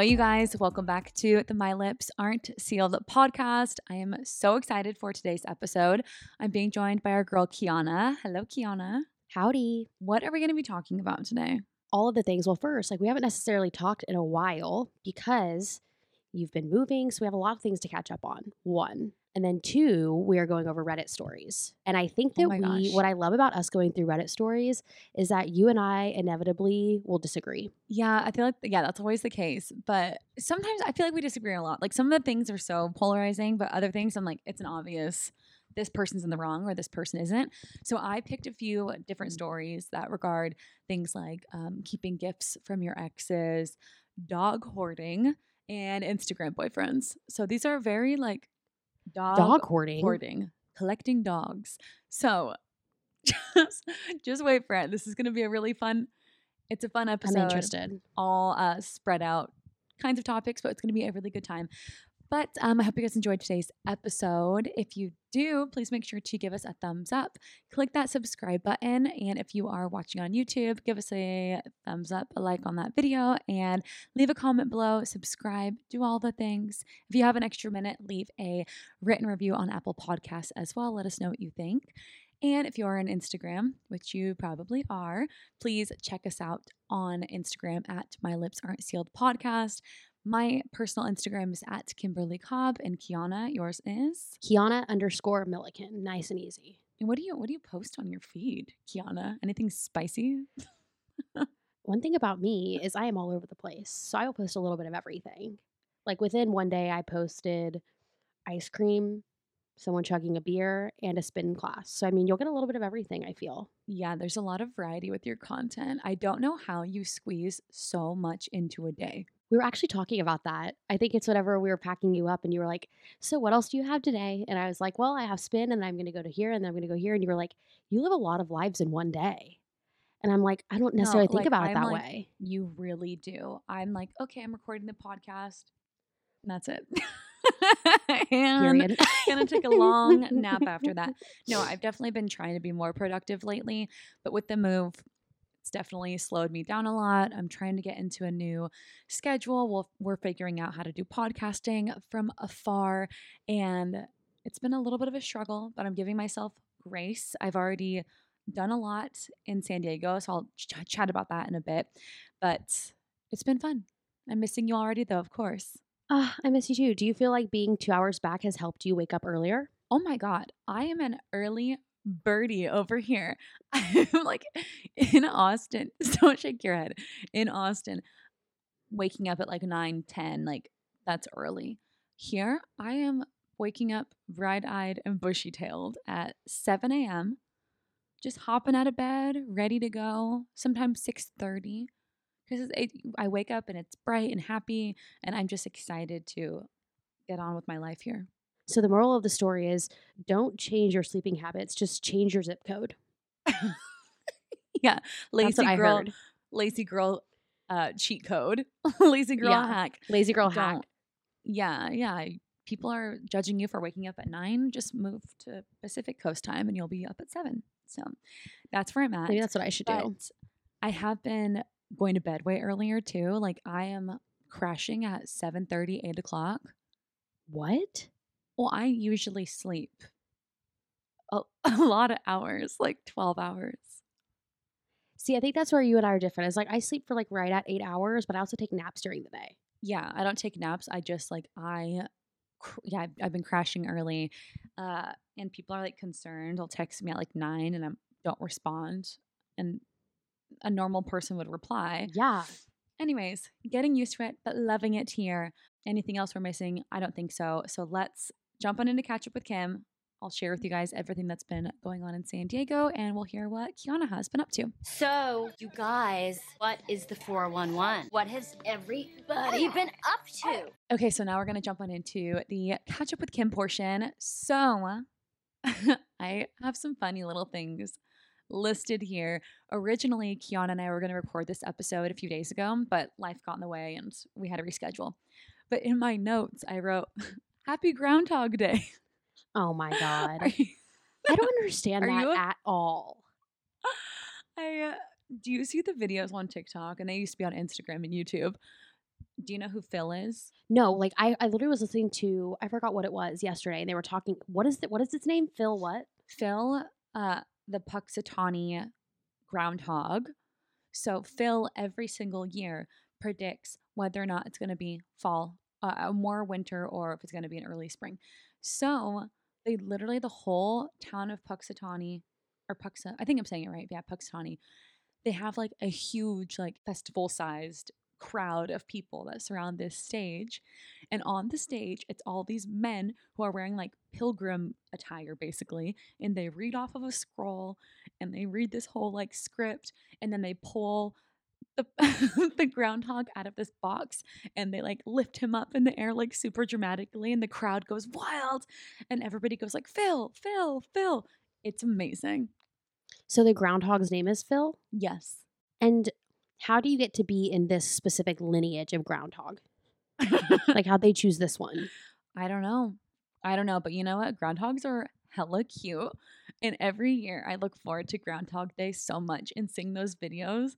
Hello, you guys. Welcome back to the My Lips Aren't Sealed podcast. I am so excited for today's episode. I'm being joined by our girl, Kiona. Hello, Kiona. Howdy. What are we going to be talking about today? All of the things. Well, first, like we haven't necessarily talked in a while because you've been moving. So we have a lot of things to catch up on. One. And then two, we are going over Reddit stories. And I think Oh that my we, gosh. what I love about us going through Reddit stories is that you and I inevitably will disagree. Yeah, I feel like, yeah, that's always the case. But sometimes I feel like we disagree a lot. Like some of the things are so polarizing, but other things I'm like, it's an obvious this person's in the wrong or this person isn't. So I picked a few different stories that regard things like um, keeping gifts from your exes, dog hoarding, and Instagram boyfriends. So these are very like dog, Dog hoarding. hoarding, collecting dogs. So just just wait for it. This is going to be a really fun. It's a fun I'm episode interested. all uh, spread out kinds of topics, but it's going to be a really good time. But um, I hope you guys enjoyed today's episode. If you do, please make sure to give us a thumbs up. Click that subscribe button. And if you are watching on YouTube, give us a thumbs up, a like on that video, and leave a comment below, subscribe, do all the things. If you have an extra minute, leave a written review on Apple Podcasts as well. Let us know what you think. And if you are on Instagram, which you probably are, please check us out on Instagram at My Lips Aren't Sealed Podcast. My personal Instagram is at Kimberly Cobb and Kiona. Yours is. Kiona underscore Milliken. Nice and easy. And what do you what do you post on your feed, Kiona? Anything spicy? One thing about me is I am all over the place. So I will post a little bit of everything. Like within one day, I posted ice cream, someone chugging a beer, and a spin class. So, I mean, you'll get a little bit of everything, I feel. Yeah, there's a lot of variety with your content. I don't know how you squeeze so much into a day. We were actually talking about that. I think it's whenever we were packing you up and you were like, So, what else do you have today? And I was like, Well, I have spin and I'm going to go to here and then I'm going to go here. And you were like, You live a lot of lives in one day. And I'm like, I don't No, necessarily think like, about it I'm that like- way. You really do. I'm like, okay, I'm recording the podcast. And that's it. and gonna take a long nap after that. No, I've definitely been trying to be more productive lately, but with the move, it's definitely slowed me down a lot. I'm trying to get into a new schedule. We'll, we're figuring out how to do podcasting from afar, and it's been a little bit of a struggle, but I'm giving myself grace. I've already done a lot in San Diego, so I'll ch- chat about that in a bit. But it's been fun. I'm missing you already, though, of course. Ah, I miss you too. Do you feel like being two hours back has helped you wake up earlier? oh my god i am an early birdie over here. I'm like in austin don't shake your head in austin waking up at like 9 10 like that's early. Here i am waking up bright-eyed and bushy-tailed at 7 a.m just hopping out of bed ready to go sometimes 6.30 because i wake up and it's bright and happy and i'm just excited to get on with my life here So the moral of the story is don't change your sleeping habits, just change your zip code. yeah, lazy girl, lazy girl, uh, cheat code, lazy girl Yeah. hack. Lazy girl hack. Don't- Yeah, yeah. People are judging you for waking up at nine. Just move to Pacific Coast time, and you'll be up at seven. So that's where I'm at. Maybe that's what I should do. I have been going to bed way earlier too. Like I am crashing at 7 30, 8 o'clock. What? Well, I usually sleep a, a lot of hours, like 12 hours. See, I think that's where you and I are different. It's like I sleep for like right at eight hours, but I also take naps during the day. yeah i don't take naps i just like i cr- yeah I've, I've been crashing early uh and people are like concerned they'll text me at like nine and i don't respond and a normal person would reply Yeah. anyways getting used to it but loving it here anything else we're missing i don't think so so let's jump on into catch up with kim i'll share with you guys everything that's been going on in san diego and we'll hear what kiona has been up to So, you guys, what is the 411? What has everybody been up to? Okay, so now we're going to jump on into the catch up with Kim portion. So, I have some funny little things listed here. Originally, Kiona and I were going to record this episode a few days ago, but life got in the way and we had to reschedule. But in my notes, I wrote, Happy Groundhog Day. Oh my God. You- I don't understand that a- at all. I uh, do you see the videos on TikTok and they used to be on Instagram and YouTube Do you know who Phil is? No, like I, I literally was listening to I forgot what it was yesterday, and they were talking. What is it? What is its name? Phil what? Phil, uh, the Punxsutawney groundhog. So Phil every single year predicts whether or not it's going to be fall, uh, more winter, or if it's going to be an early spring. So they literally the whole town of Punxsutawney or Puxa, I think I'm saying it right. Yeah, Punxsutawney. They have like a huge like festival sized crowd of people that surround this stage. And on the stage, it's all these men who are wearing like pilgrim attire basically, and they read off of a scroll and they read this whole like script and then they pull the the groundhog out of this box and they like lift him up in the air like super dramatically and the crowd goes wild and everybody goes like Phil, Phil, Phil. It's amazing. So the groundhog's name is Phil. Yes. And how do you get to be in this specific lineage of groundhog? like how'd they choose this one? I don't know. I don't know, but you know what? Groundhogs are hella cute. And every year I look forward to Groundhog Day so much and seeing those videos.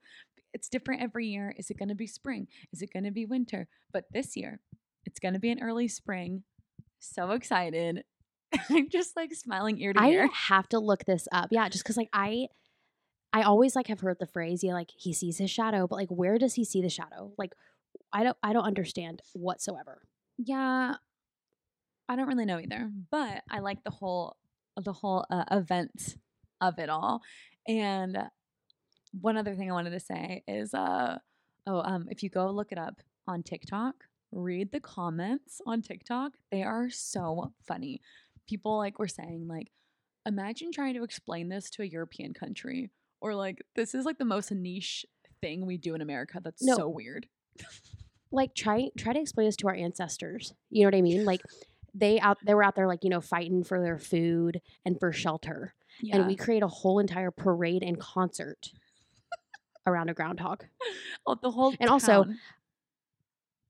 It's different every year. Is it going to be spring? Is it going to be winter? But this year, it's going to be an early spring. So excited. I'm just like smiling ear to I ear. I have to look this up. Yeah, just because like I I always like have heard the phrase, yeah, like he sees his shadow, but like where does he see the shadow? Like I don't I don't understand whatsoever. Yeah, I don't really know either, but I like the whole the whole uh, event of it all. And one other thing I wanted to say is, uh, oh, um, if you go look it up on TikTok, read the comments on TikTok. They are so funny. People like were saying like, imagine trying to explain this to a European country, or like this is like the most niche thing we do in America. That's No. so weird. Like try try to explain this to our ancestors. You know what I mean? Like they out they were out there like, you know, fighting for their food and for shelter. Yeah. And we create a whole entire parade and concert around a groundhog. Oh, the whole And also, town.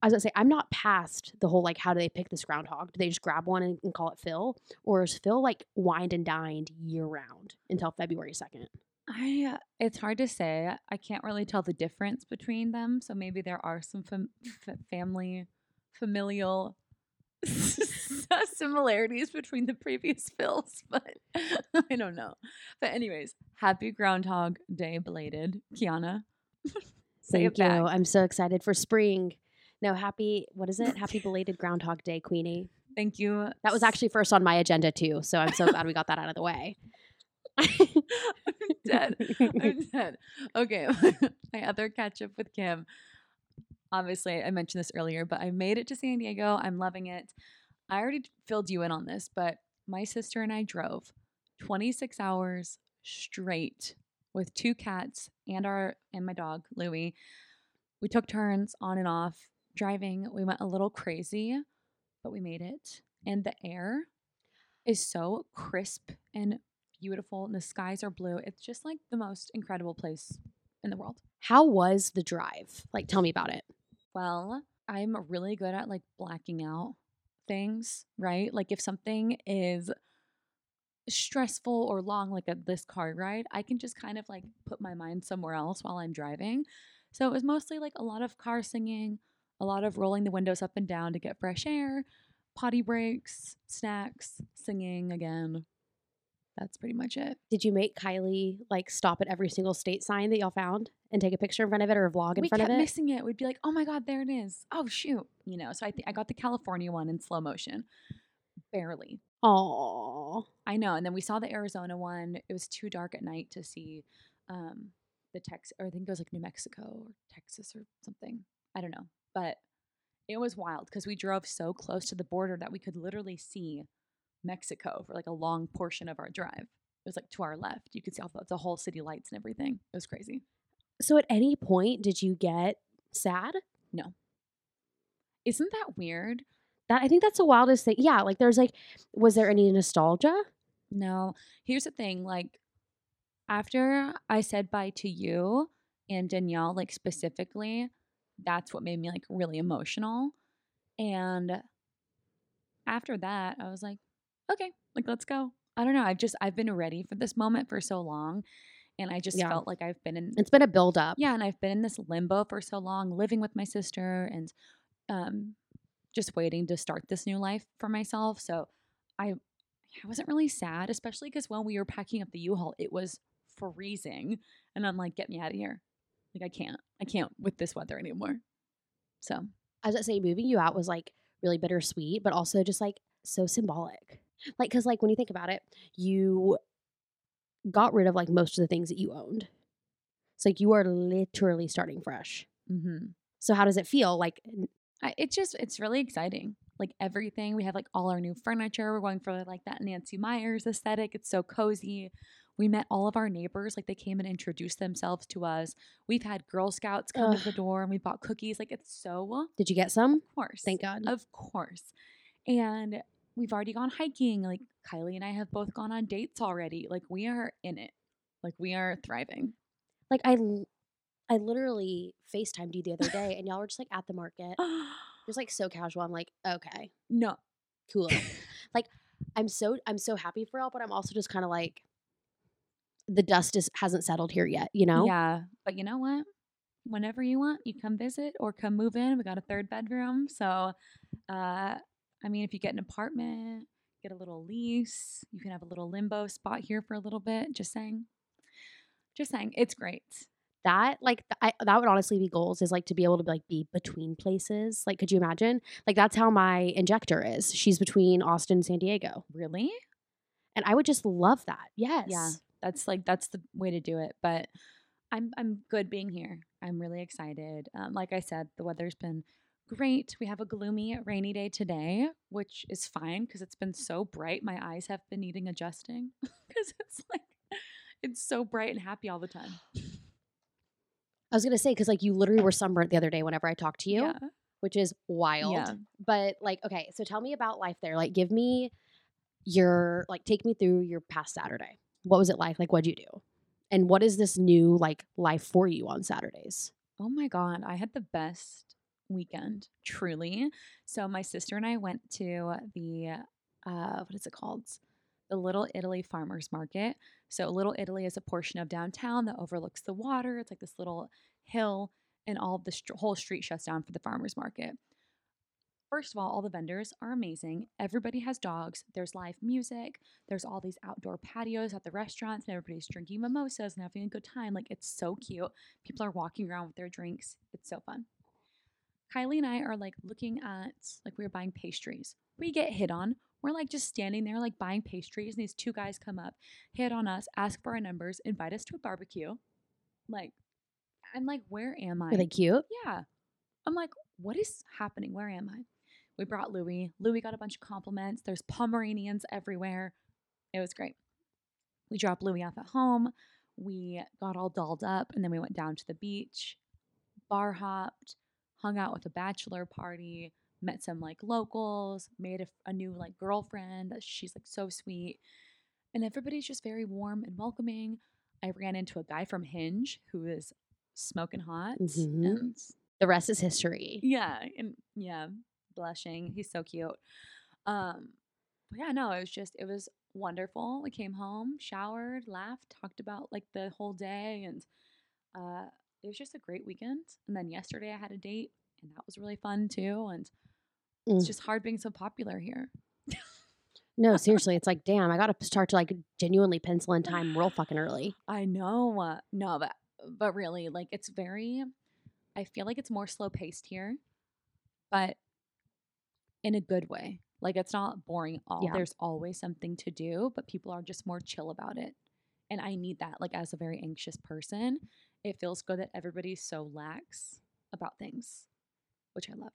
I was gonna say, I'm not past the whole like, how do they pick this groundhog? Do they just grab one and, and call it Phil, or is Phil like wined and dined year round until February second? I it's hard to say. I can't really tell the difference between them. So maybe there are some fam- f- family familial Uh, similarities between the previous Phils, but I don't know. But anyways, happy Groundhog Day belated, Kiona. Thank you. I'm so excited for spring. No, happy. What is it? Happy belated Groundhog Day, Queenie. Thank you. That was actually first on my agenda too, so I'm so glad we got that out of the way. I'm dead. I'm dead. Okay, my other catch up with Kim. Obviously, I mentioned this earlier, but I made it to San Diego. I'm loving it. I already filled you in on this, but my sister and I drove 26 hours straight with two cats and our and my dog Louie. We took turns on and off driving. We went a little crazy, but we made it. And the air is so crisp and beautiful, and the skies are blue. It's just like the most incredible place in the world. How was the drive? Like, tell me about it. Well, I'm really good at like blacking out things, right? Like if something is stressful or long, like a, this car ride, I can just kind of like put my mind somewhere else while I'm driving. So it was mostly like a lot of car singing, a lot of rolling the windows up and down to get fresh air, potty breaks, snacks, singing again. That's pretty much it. Did you make Kylie like stop at every single state sign that y'all found and take a picture in front of it or a vlog in we front of it? We kept missing it. We'd be like, "Oh my god, there it is! Oh shoot!" You know. So I think I got the California one in slow motion, barely. Oh, I know. And then we saw the Arizona one. It was too dark at night to see um, the Tex, or I think it was like New Mexico or Texas or something. I don't know, but it was wild because we drove so close to the border that we could literally see Mexico for like a long portion of our drive. It was like to our left. You could see all the, the whole city lights and everything. It was crazy. so at any point did you get sad? No. Isn't that weird? That I think that's the wildest thing. Yeah, like there's like, was there any nostalgia? No. Here's the thing like, after I said bye to you and Danielle, like specifically, that's what made me like really emotional. And after that, I was like, okay, like let's go. I don't know. I've just, I've been ready for this moment for so long. And I just Yeah. felt like I've been in It's been a build up. yeah, and I've been in this limbo for so long, living with my sister and um, just waiting to start this new life for myself. So I, I wasn't really sad, especially because when we were packing up the U-Haul, it was freezing, and I'm like, "Get me out of here! Like I can't, I can't with this weather anymore." So I was gonna say moving you out was like really bittersweet, but also just like so symbolic. Like, cause like when you think about it, you got rid of like most of the things that you owned. It's like you are literally starting fresh. mhm. So how does it feel? Like, I, it just it's really exciting. Like everything, we have like all our new furniture. We're going for like that Nancy Meyers aesthetic. It's so cozy. We met all of our neighbors. Like they came and introduced themselves to us. We've had Girl Scouts come to the door and we bought cookies. Like it's so did you get some? of course. Thank God. Of course. And we've already gone hiking. Like Kylie and I have both gone on dates already. Like we are in it. Like we are thriving. Like I, l- I literally Facetimed you the other day, and y'all were just like at the market, just like so casual. I'm like, okay, no. cool. like, I'm so I'm so happy for y'all, but I'm also just kind of like, the dust is hasn't settled here yet. You know? Yeah. But you know what? Whenever you want, you come visit or come move in. We got a third bedroom. So, uh, I mean, if you get an apartment, get a little lease, you can have a little limbo spot here for a little bit. Just saying. Just saying. It's great. that like th- I, that would honestly be goals is like to be able to like be between places like could you imagine like that's how my injector is she's between austin and san diego Really? and i would just love that yes Yeah. That's like that's the way to do it. But I'm I'm good being here. I'm really excited. Um, like I said, the weather's been great. We have a gloomy, rainy day today, which is fine because it's been so bright. My eyes have been needing adjusting because it's like it's so bright and happy all the time. i was gonna say because like you literally were sunburnt the other day whenever i talked to you Yeah. which is wild Yeah. but like okay so tell me about life there like give me your like take me through your past saturday what was it like like what'd you do and what is this new like life for you on saturdays Oh my God, I had the best weekend, truly. So, my sister and I went to the, uh, what is it called? The Little Italy Farmers Market. So, Little Italy is a portion of downtown that overlooks the water. It's like this little hill, and all the str- whole street shuts down for the farmers market. First of all, all the vendors are amazing. Everybody has dogs. There's live music. There's all these outdoor patios at the restaurants, and everybody's drinking mimosas and having a good time. Like, it's so cute. People are walking around with their drinks. It's so fun. Kylie and I are like looking at, like, we were buying pastries. We get hit on. We're like just standing there, like buying pastries, and these two guys come up, hit on us, ask for our numbers, invite us to a barbecue. Like, I'm like, where am I? are they cute Yeah. I'm like, what is happening? Where am I? We brought Louis. Louis got a bunch of compliments. There's Pomeranians everywhere. It was great. We dropped Louis off at home. We got all dolled up and then we went down to the beach, bar hopped, hung out with a bachelor party, met some like locals, made a, a new like girlfriend. that She's like so sweet. And everybody's just very warm and welcoming. I ran into a guy from Hinge who is smoking hot Mhm. and the rest is history yeah, and yeah, blushing. He's so cute. Um, but yeah, no, it was just it was wonderful. We came home, showered, laughed, talked about like the whole day, and uh, it was just a great weekend. And then yesterday I had a date, and that was really fun too. And it's Mm. just hard being so popular here. No, seriously, it's like, damn, I got to start to like genuinely pencil in time real fucking early. I know, uh, no, but but really, like it's very. I feel like it's more slow paced here, but in a good way. Like it's not boring. at All Yeah. there's always something to do, but people are just more chill about it, and I need that. Like as a very anxious person, it feels good that everybody's so lax about things, which I love.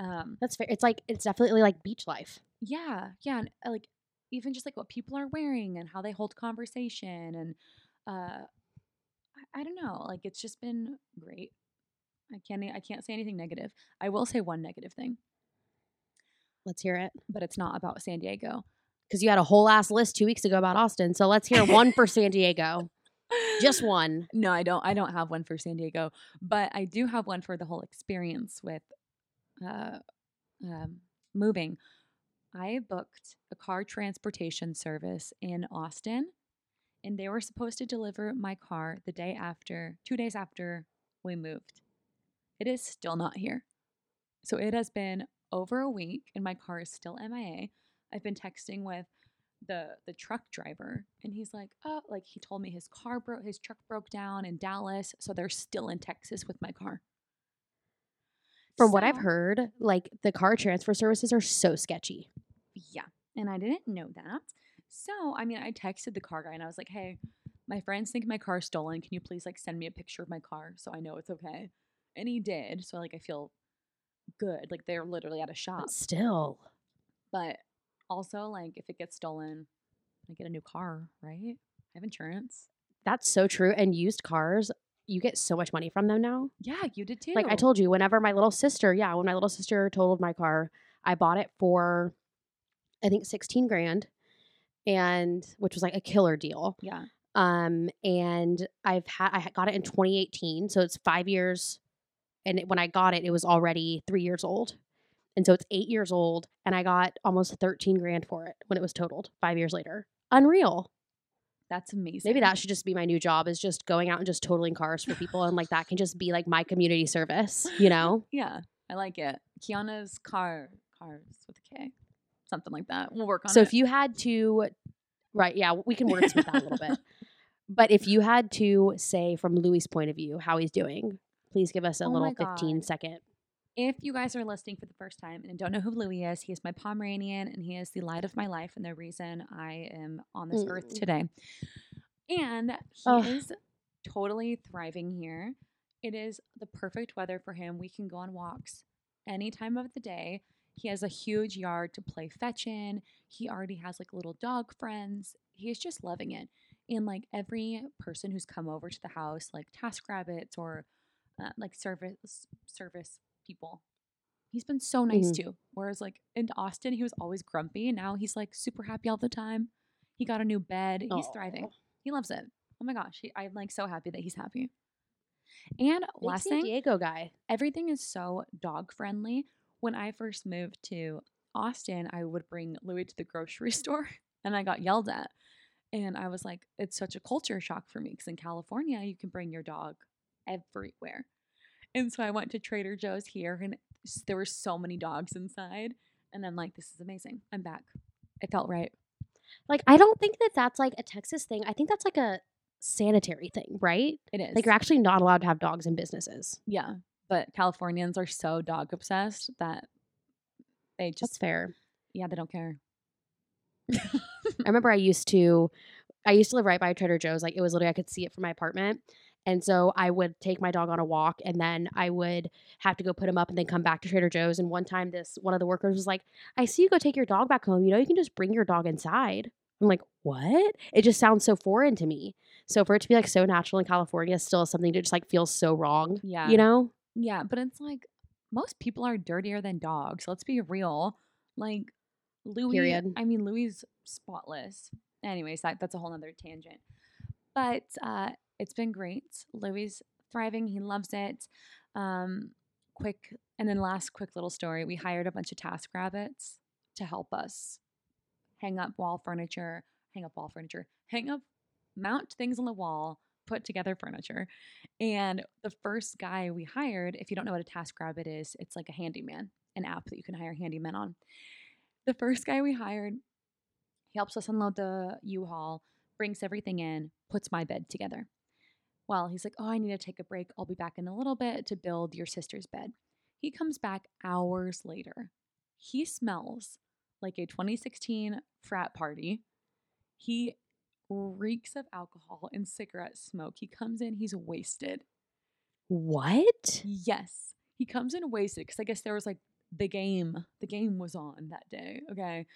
Um, That's fair. It's like it's definitely like beach life. yeah, yeah, and uh, like even just like what people are wearing and how they hold conversation and uh I, I don't know, like it's just been great. I can't I can't say anything negative. I will say one negative thing, Let's hear it. but it's not about San Diego. Because you had a whole ass list two weeks ago about Austin. So let's hear one for San Diego. Just one. No, I don't I don't have one for San Diego, but I do have one for the whole experience with uh um moving. I booked a car transportation service in Austin and they were supposed to deliver my car the day after, two days after we moved. It is still not here. So it has been over a week and my car is still MIA. I've been texting with the the truck driver and he's like, "Oh, like he told me his car broke his truck broke down in Dallas, so they're still in Texas with my car." From what I've heard, like the car transfer services are so sketchy. Yeah. And I didn't know that. So, I mean, I texted the car guy and I was like, hey, my friends think my car's stolen. Can you please like send me a picture of my car so I know it's okay? And he did. So, like, I feel good. Like, they're literally at a shop. But still, But also, like, if it gets stolen, I get a new car, right? I have insurance. that's so true. And used cars, you get so much money from them now. Yeah, you did too. Like I told you, whenever my little sister, yeah, when my little sister totaled my car, I bought it for I think 16 grand and which was like a killer deal. Yeah. Um and I've had I got it in 2018, so it's 5 years and it, when I got it it was already 3 years old. And so it's 8 years old and I got almost 13 grand for it when it was totaled 5 years later. Unreal. That's amazing. Maybe that should just be my new job is just going out and just totaling cars for people and like that can just be like my community service, you know? Yeah, I like it. Kiona's car, cars with a K. Something like that. We'll work on So it. So if you had to, right? Yeah, we can wordsmith that a little bit. But if you had to say from Louis' point of view how he's doing, please give us a Oh little 15 God. second. If you guys are listening for the first time and don't know who Louis is, he is my Pomeranian and he is the light of my life and the reason I am on this earth Mm. today. And he is totally thriving here. It is the perfect weather for him. We can go on walks any time of the day. He has a huge yard to play fetch in. He already has like little dog friends. He is just loving it. And like every person who's come over to the house, like task rabbits or uh, like service service people, he's been so nice Mhm. to. Whereas like in Austin, he was always grumpy, and now he's like super happy all the time. He got a new bed. He's thriving. He loves it. Oh my gosh, he, I'm like so happy that he's happy. And Big last San thing, Diego guy. everything is so dog friendly. When I first moved to Austin, I would bring Louis to the grocery store and I got yelled at. And I was like, it's such a culture shock for me because in California, you can bring your dog everywhere. And so I went to Trader Joe's here and there were so many dogs inside. And I'm like, this is amazing. I'm back. It felt right. Like, I don't think that that's like a Texas thing. I think that's like a sanitary thing, right? It is. Like, you're actually not allowed to have dogs in businesses. yeah. But Californians are so dog obsessed that they That's just, fair. yeah, they don't care. I remember I used to, I used to live right by Trader Joe's. Like it was literally I could see it from my apartment, and so I would take my dog on a walk, and then I would have to go put him up, and then come back to Trader Joe's. And one time, this one of the workers was like, "I see you go take your dog back home. You know, you can just bring your dog inside." I'm like, "What?" It just sounds so foreign to me. So for it to be like so natural in California, still is something that just like feels so wrong. Yeah. you know. Yeah, but it's like most people are dirtier than dogs. Let's be real. Like Louis, Period. I mean Louis spotless. Anyways, that that's a whole nother tangent. But uh it's been great. Louis is thriving. He loves it. Um quick and then last quick little story. We hired a bunch of task rabbits to help us hang up wall furniture, hang up wall furniture, hang up mount things on the wall, put together furniture. And the first guy we hired, if you don't know what a task rabbit is, it's like a handyman, an app that you can hire handymen on. The first guy we hired, he helps us unload the U-Haul, brings everything in, puts my bed together. Well, he's like, "Oh, I need to take a break. I'll be back in a little bit to build your sister's bed." He comes back hours later. He smells like a 2016 frat party. He reeks of alcohol and cigarette smoke. He comes in, he's wasted. What? Yes. He comes in wasted because I guess there was like the game. The game was on that day. Okay.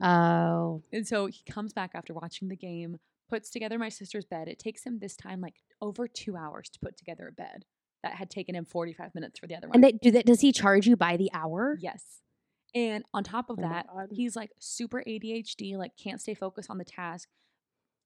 Oh, And so he comes back after watching the game, puts together my sister's bed. It takes him this time like over two hours to put together a bed that had taken him 45 minutes for the other one. and they do that. Does he charge you by the hour? Yes. And on top of Oh that, he's like super ADHD, like can't stay focused on the task.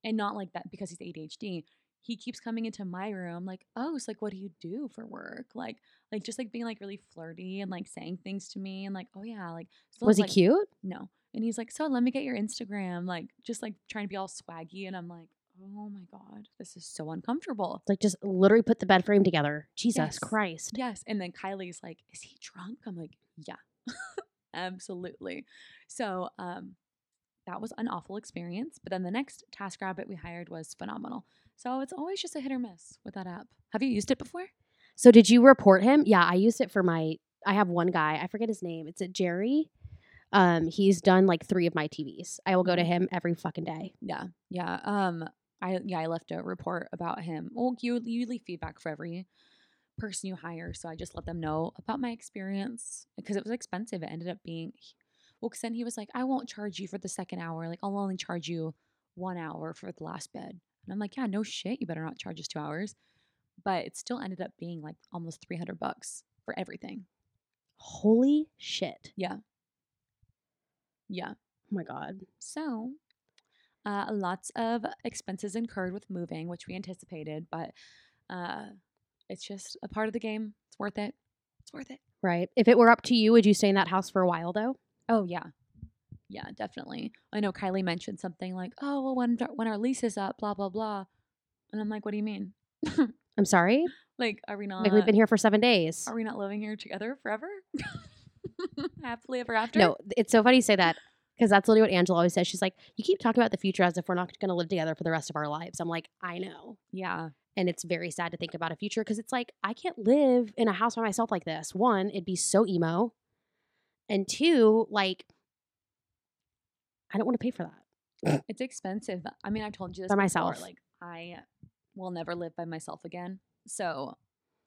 And not like that because he's ADHD. He keeps coming into my room like, "Oh, it's like what do you do for work?" Like like just like being like really flirty and like saying things to me and like, "Oh yeah, like so Was he like, cute? No. And he's like, So let me get your Instagram. Like, just like trying to be all swaggy. And I'm like, Oh my God, this is so uncomfortable. Like just literally put the bed frame together. Jesus Yes. Christ. Yes. And then Kylie's like, Is he drunk? I'm like, Yeah, absolutely. So, um, that was an awful experience. But then the next Task Rabbit we hired was phenomenal. So it's always just a hit or miss with that app. Have you used it before? So did you report him? Yeah, I used it for my I have one guy, I forget his name. It's a Jerry. Um, he's done like three of my TVs. I will go to him every fucking day. Yeah, yeah. Um, I yeah, I left a report about him. Well, you you leave feedback for every person you hire, so I just let them know about my experience because it was expensive. It ended up being well, because then he was like, I won't charge you for the second hour. Like I'll only charge you one hour for the last bed. And I'm like, yeah, no shit. You better not charge us two hours. But it still ended up being like almost three hundred bucks for everything. Holy shit. Yeah. Yeah. Oh my god. So, uh, lots of expenses incurred with moving, which we anticipated, but uh, it's just a part of the game. It's worth it. It's worth it. Right. If it were up to you, would you stay in that house for a while though? Oh yeah, yeah, definitely. I know Kylie mentioned something like, "Oh, well, when when our lease is up, blah blah blah," and I'm like, "What do you mean? I'm sorry. like, are we not? Like we've been here for seven days. Are we not living here together forever? Happily ever after? No, it's so funny you say that because that's literally what Angela always says. She's like, "You keep talking about the future as if we're not going to live together for the rest of our lives." I'm like, I know, Yeah. and it's very sad to think about a future because it's like I can't live in a house by myself like this. One, it'd be so emo, and two, like I don't want to pay for that. It's expensive. I mean, I've told you this By before, myself. Like, I will never live by myself again. So,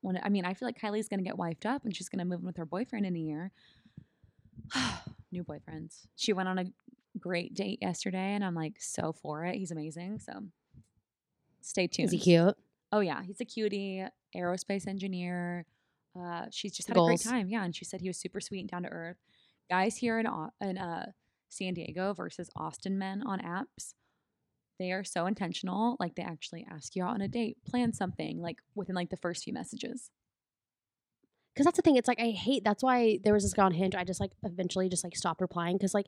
when I mean, I feel like Kylie's gonna get wifed up and she's gonna move in with her boyfriend in a year. New boyfriends. She went on a great date yesterday, and I'm like so for it. He's amazing. So, stay tuned. Is he cute? Oh yeah, he's a cutie, aerospace engineer. Uh, she's just had a great time. Yeah, and she said he was super sweet and down to earth. Guys here in in uh, San Diego versus Austin men on apps, they are so intentional. Like they actually ask you out on a date, plan something like within like the first few messages. Because that's the thing. It's like I hate. That's why there was this guy on Hinge. I just like eventually just like stopped replying because like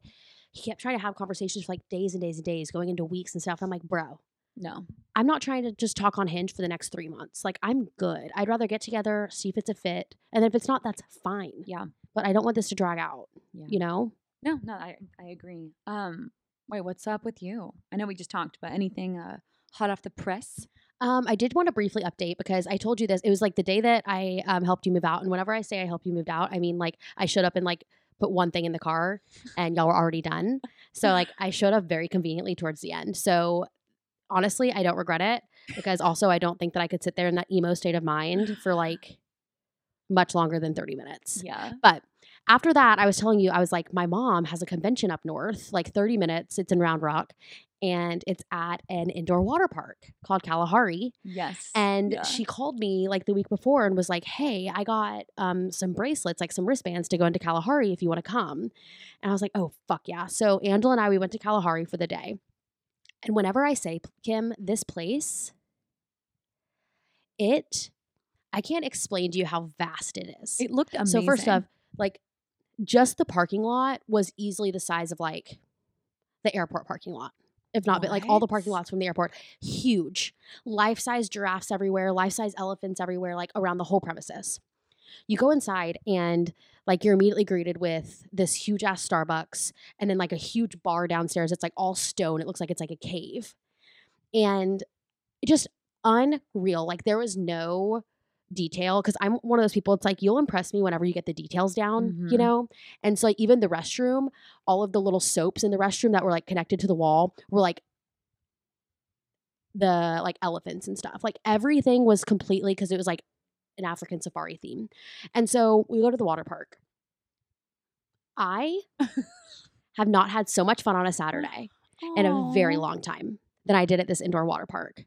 he kept trying to have conversations for like days and days and days, going into weeks and stuff. I'm like, bro, No, I'm not trying to just talk on Hinge for the next three months. Like I'm good. I'd rather get together, see if it's a fit, and then if it's not, that's fine. Yeah. But I don't want this to drag out. yeah, You know. no, no. I I agree. Um, wait, what's up with you? I know we just talked, but anything uh hot off the press? Um, I did want to briefly update because I told you this. It was like the day that I um, helped you move out, and whenever I say I helped you move out, I mean like I showed up and like put one thing in the car, and y'all were already done. So like I showed up very conveniently towards the end. So honestly, I don't regret it because also I don't think that I could sit there in that emo state of mind for like much longer than thirty minutes. Yeah. But after that, I was telling you, I was like, my mom has a convention up north, like 30 minutes. It's in Round Rock, and it's at an indoor water park called Kalahari. Yes. And Yeah. she called me like the week before and was like, "Hey, I got um, some bracelets, like some wristbands, to go into Kalahari if you want to come." And I was like, "Oh fuck yeah!" So Angela and I we went to Kalahari for the day. And whenever I say Kim, this place, it, I can't explain to you how vast it is. it looked amazing. So first off, like just the parking lot was easily the size of like the airport parking lot. If not, but like all the parking lots from the airport, huge, life-size giraffes everywhere, life-size elephants everywhere, like around the whole premises. You go inside and like you're immediately greeted with this huge ass Starbucks and then like a huge bar downstairs. It's like all stone. It looks like it's like a cave. And just unreal. Like there was no detail because I'm one of those people. It's like you'll impress me whenever you get the details down, you Mhm. know. And so like even the restroom, all of the little soaps in the restroom that were like connected to the wall were like the like elephants and stuff. Like everything was completely because it was like an African safari theme. And so we go to the water park. I have not had so much fun on a Saturday in a very long time than I did at this indoor water park.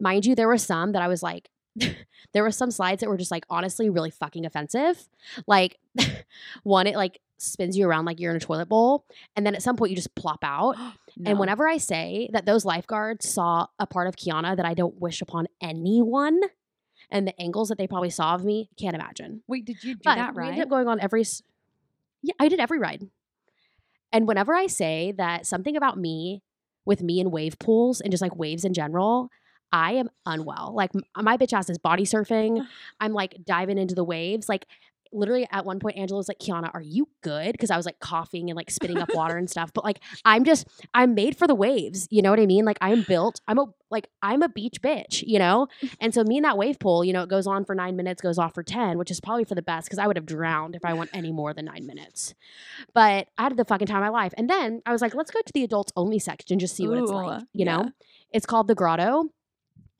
Mind you, there were some that I was like, there were some slides that were just like honestly really fucking offensive. Like one, it like spins you around like you're in a toilet bowl, and then at some point you just plop out. No. And whenever I say that those lifeguards saw a part of Kiona that I don't wish upon anyone, and the angles that they probably saw of me, can't imagine. Wait, did you do But that we right? ended up going on every. s- Yeah, I did every ride. And whenever I say that something about me with me and wave pools and just like waves in general, I am unwell. Like my bitch ass is body surfing. I'm like diving into the waves. Like literally at one point Angela was like, Kiona, are you good? Because I was like coughing and like spitting up water and stuff. But like I'm just I'm made for the waves. You know what I mean? Like I'm built, I'm a like I'm a beach bitch, you know? And so me and that wave pool, you know, it goes on for nine minutes, goes off for 10, which is probably for the best because I would have drowned if I went any more than nine minutes. But I had the fucking time of my life. And then I was like, let's go to the adults only section, just see what it's like. You yeah. know? It's called the grotto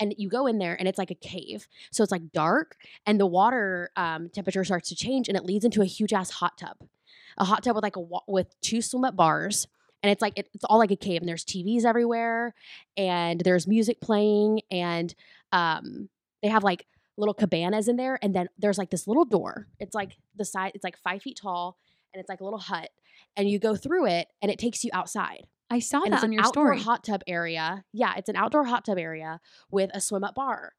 and you go in there and it's like a cave. So it's like dark and the water um, temperature starts to change and it leads into a huge ass hot tub. A hot tub with like a wa- with two swim up bars and it's like it, it's all like a cave and there's tvs everywhere and there's music playing and um, they have like little cabanas in there and then there's like this little door. It's like the side it's like five feet tall and it's like a little hut and you go through it and it takes you outside I saw and that it's on an your outdoor story. hot tub area. Yeah, it's an outdoor hot tub area with a swim up bar.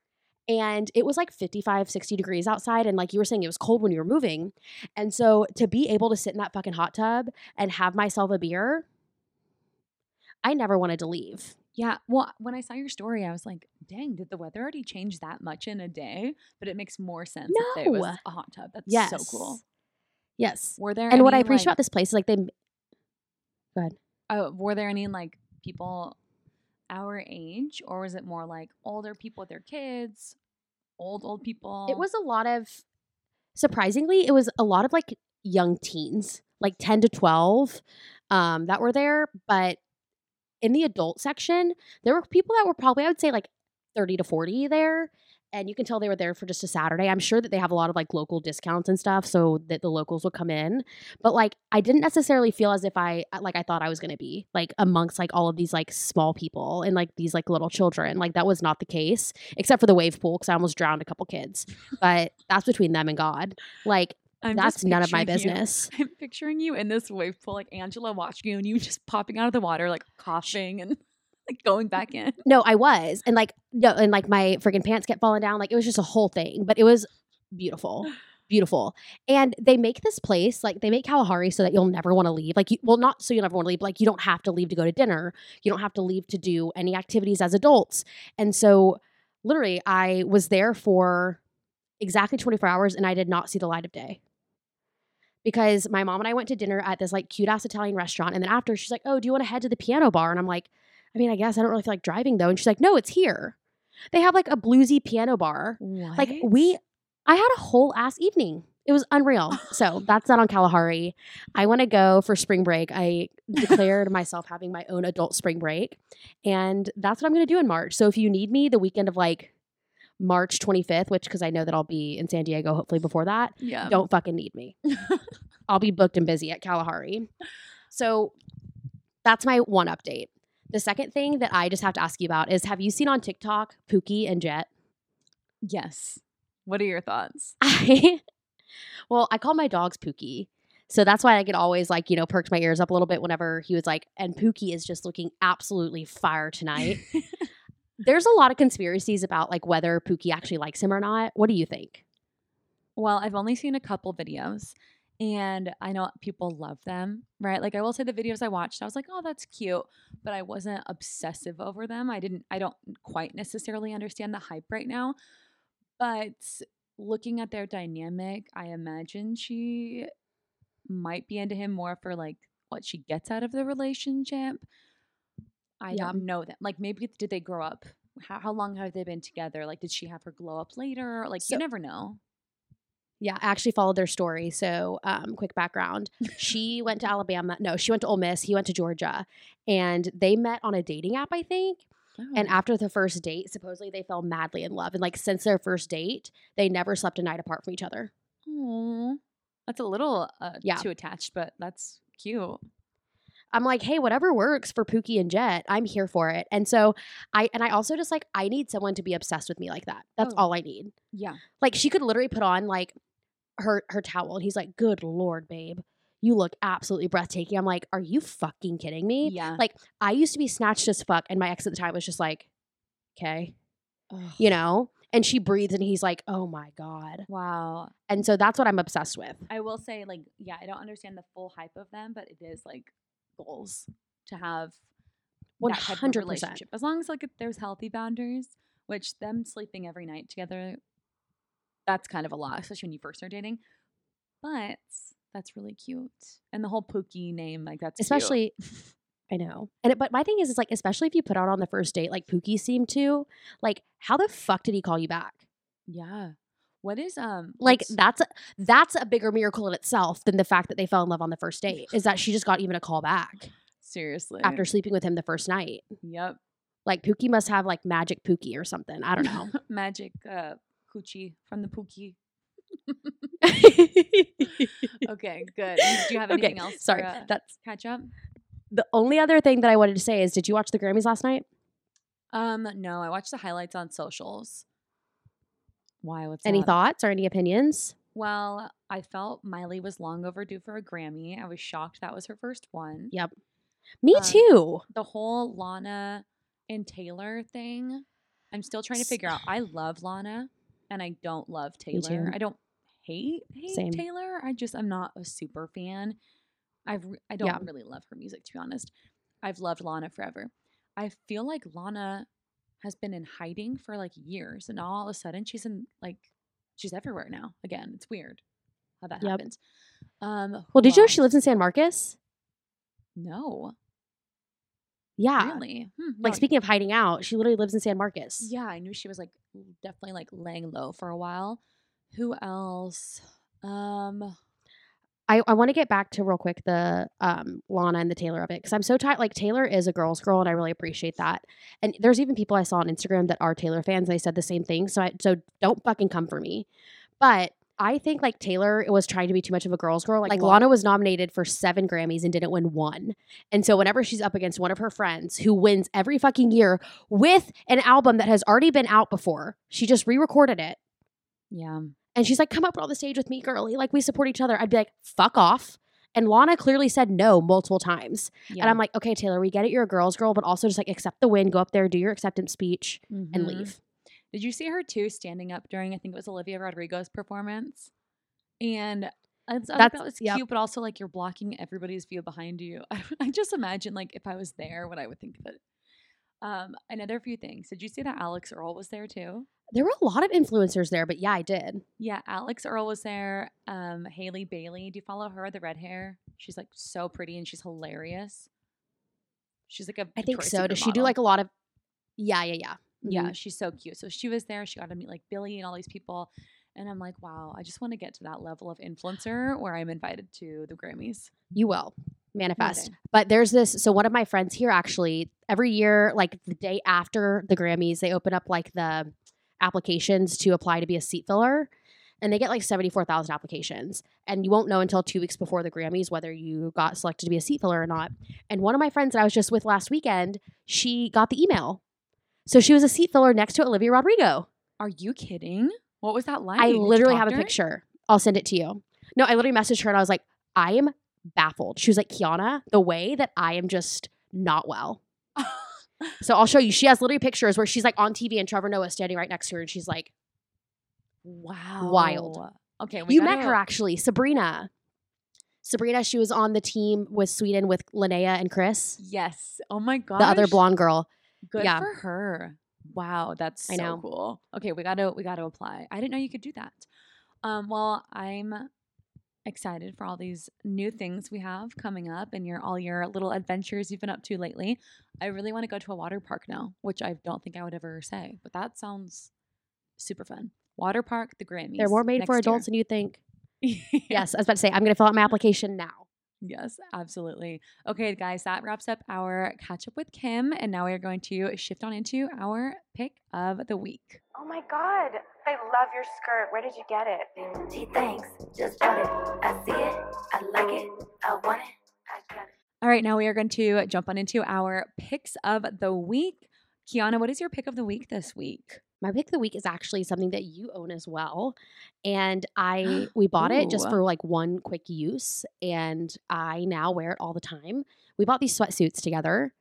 And it was like 55, 60 degrees outside. And like you were saying, it was cold when you were moving. And so to be able to sit in that fucking hot tub and have myself a beer, I never wanted to leave. Yeah. Well, when I saw your story, I was like, dang, did the weather already change that much in a day? But it makes more sense that it was a hot tub. That's Yes. so cool. Yes. Were there And what I appreciate like, about this place is like they, uh, were there any like people our age, or was it more like older people with their kids, old old people? it was a lot of, surprisingly, it was a lot of like young teens, like 10 to 12 um, that were there. But in the adult section, there were people that were probably, I would say, like 30 to 40 there. And you can tell they were there for just a Saturday. I'm sure that they have a lot of like local discounts and stuff so that the locals would come in. But like, I didn't necessarily feel as if I, uh, like, I thought I was going to be like amongst like all of these like small people and like these like little children. Like, that was not the case, except for the wave pool because I almost drowned a couple kids. But that's between them and God. Like, I'm that's none of my picturing you- business. I'm picturing you in this wave pool, like Angela watching you, and you just popping out of the water, like coughing and like going back in. No, I was. And like no, and like my freaking pants kept falling down. Like it was just a whole thing. But it was beautiful. Beautiful. And they make this place, like they make Kalahari so that you'll never want to leave. Like you well, not so you'll never want to leave, but like you don't have to leave to go to dinner. You don't have to leave to do any activities as adults. And so literally I was there for exactly 24 hours and I did not see the light of day. Because my mom and I went to dinner at this like cute ass Italian restaurant. And then after she's like, Oh, do you want to head to the piano bar? And I'm like, I mean, I guess I don't really feel like driving though. And she's like, no, it's here. They have like a bluesy piano bar. What? Like we, I had a whole ass evening. It was unreal. So that's that on Kalahari. I want to go for spring break. I declared myself having my own adult spring break. And that's what I'm going to do in March. So if you need me the weekend of like March 25th, which because I know that I'll be in San Diego hopefully before that, yeah. don't fucking need me. I'll be booked and busy at Kalahari. So that's my one update. The second thing that I just have to ask you about is have you seen on TikTok Pookie and Jet? Yes. What are your thoughts? I well, I call my dogs Pookie. So that's why I could always like, you know, perked my ears up a little bit whenever he was like, and Pookie is just looking absolutely fire tonight. There's a lot of conspiracies about like whether Pookie actually likes him or not. What do you think? Well, I've only seen a couple videos and I know people love them, right? Like I will say the videos I watched, I was like, "Oh, that's cute," but I wasn't obsessive over them. I didn't I don't quite necessarily understand the hype right now. But looking at their dynamic, I imagine she might be into him more for like what she gets out of the relationship. I Yeah. don't know that. Like maybe did they grow up? How, how long have they been together? Like did she have her glow up later? Like So- you never know. Yeah, I actually followed their story. So, um, quick background. She went to Alabama. No, she went to Ole Miss. He went to Georgia. And they met on a dating app, I think. And Oh. after the first date, supposedly they fell madly in love. And like since their first date, they never slept a night apart from each other. Aw. That's a little uh, Yeah. too attached, but that's cute. I'm like, hey, whatever works for Pookie and Jet, I'm here for it. And so I and I also just like I need someone to be obsessed with me like that. That's Oh. all I need. Yeah. Like she could literally put on like her her towel and he's like, Good lord, babe. You look absolutely breathtaking. I'm like, Are you fucking kidding me? Yeah. Like I used to be snatched as fuck, and my ex at the time was just like, Okay, Ugh. you know? And she breathes and he's like, Oh my God. Wow. And so that's what I'm obsessed with. I will say, like, yeah, I don't understand the full hype of them, but it is like goals to have One that type of hundred percent. relationship. As long as like there's healthy boundaries, which them sleeping every night together, that's kind of a lot, especially when you first start dating. But that's really cute, and the whole Pookie name, like that's. Especially, I know. And it, but my thing is, is like, especially if you put out on the first date, like Pookie seemed to, like, how the fuck did he call you back? yeah. What is um Like that's a, that's a bigger miracle in itself than the fact that they fell in love on the first date. Is that she just got even a call back seriously after sleeping with him the first night? Yep. Like Pookie must have like magic Pookie or something. I don't know. Magic uh coochie from the Pookie. Okay, good. Do you have anything else? for, Sorry, uh, that's catch up. the only other thing that I wanted to say is, did you watch the Grammys last night? Um, no, I watched the highlights on socials. Why? What's Any up? thoughts or any opinions? Well, I felt Miley was long overdue for a Grammy. I was shocked that was her first one. Yep. Me Um, too. The whole Lana and Taylor thing, I'm still trying to figure out. I love Lana and I don't love Taylor. I don't hate, hate Same. Taylor. I just I'm not a super fan. I've I don't Yeah. really love her music to be honest. I've loved Lana forever. I feel like Lana has been in hiding for like years and all of a sudden she's in like she's everywhere now. Again, it's weird how that Yep. happens. Um Well, did you know she lives in San Marcos? No. Yeah. Really? Hmm, Like no, speaking of hiding out, she literally lives in San Marcos. Yeah, I knew she was like definitely like laying low for a while. Who else? Um I, I want to get back to real quick the um Lana and the Taylor of it because I'm so tired. Like Taylor is a girl's girl, and I really appreciate that. And there's even people I saw on Instagram that are Taylor fans. And they said the same thing. So I so don't fucking come for me. But I think like Taylor was trying to be too much of a girl's girl. Like, Like Lana was nominated for seven Grammys and didn't win one. And so whenever she's up against one of her friends who wins every fucking year with an album that has already been out before, she just re-recorded it. yeah. And she's like, come up on the stage with me, girly. Like, we support each other. I'd be like, fuck off. And Lana clearly said no multiple times. yeah. And I'm like, okay, Taylor, we get it. You're a girl's girl, but also just like accept the win, go up there, do your acceptance speech, and Mhm. leave. Did you see her too standing up during I think it was Olivia Rodrigo's performance? And I, That's- thought it was yep. cute, but also like you're blocking everybody's view behind you. I, just imagine like if I was there, what I would think of it. Um, another few things. Did you see that Alex Earle was there too? There were a lot of influencers there, but yeah, I did. Yeah, Alex Earle was there. Um, Haley Bailey. Do you follow her? The red hair. She's like so pretty and she's hilarious. She's like a. I think so. Does she do like a lot of? Yeah, yeah, yeah. Yeah, Mhm. she's so cute. So she was there. She got to meet like Billy and all these people. And I'm like, wow, I just want to get to that level of influencer where I'm invited to the Grammys. you will manifest. day. But there's this. So one of my friends here actually every year, like the day after the Grammys, they open up like the applications to apply to be a seat filler. And they get like 74,000 applications. And you won't know until two weeks before the Grammys whether you got selected to be a seat filler or not. And one of my friends that I was just with last weekend, she got the email. So she was a seat filler next to Olivia Rodrigo. Are you kidding? What was that like? I literally have a picture. I'll send it to you. No, I literally messaged her and I was like, I am baffled. She was like, Kiona, the way that I am just not well. So I'll show you. She has literally pictures where she's like on TV and Trevor Noah standing right next to her and she's like, wow. Wild. Okay. we You met her actually, Sabrina. Sabrina, she was on the team with Sweden with Linnea and Chris, Yes. Oh my god. the other blonde girl. Good yeah. for her. Wow, that's I so know. cool. Okay, we gotta we gotta apply. I didn't know you could do that. Um, well, I'm excited for all these new things we have coming up and your all your little adventures you've been up to lately. I really want to go to a water park now, which I don't think I would ever say, but that sounds super fun. Water park, the Grammys. They're more made for next year. adults than you think. yes. Yes, I was about to say, I'm going to fill out my application now. Yes, absolutely. Okay, guys, that wraps up our catch up with Kim. And now we are going to shift on into our pick of the week. Oh my god, I love your skirt. Where did you get it? Gee, thanks. Just bought it. I see it. I like it. I want it. I got it. All right, now we are going to jump on into our picks of the week. Kiona, what is your pick of the week this week? My pick of the week is actually something that you own as well. And I we bought it just for like one quick use and I now wear it all the time. We bought these sweatsuits together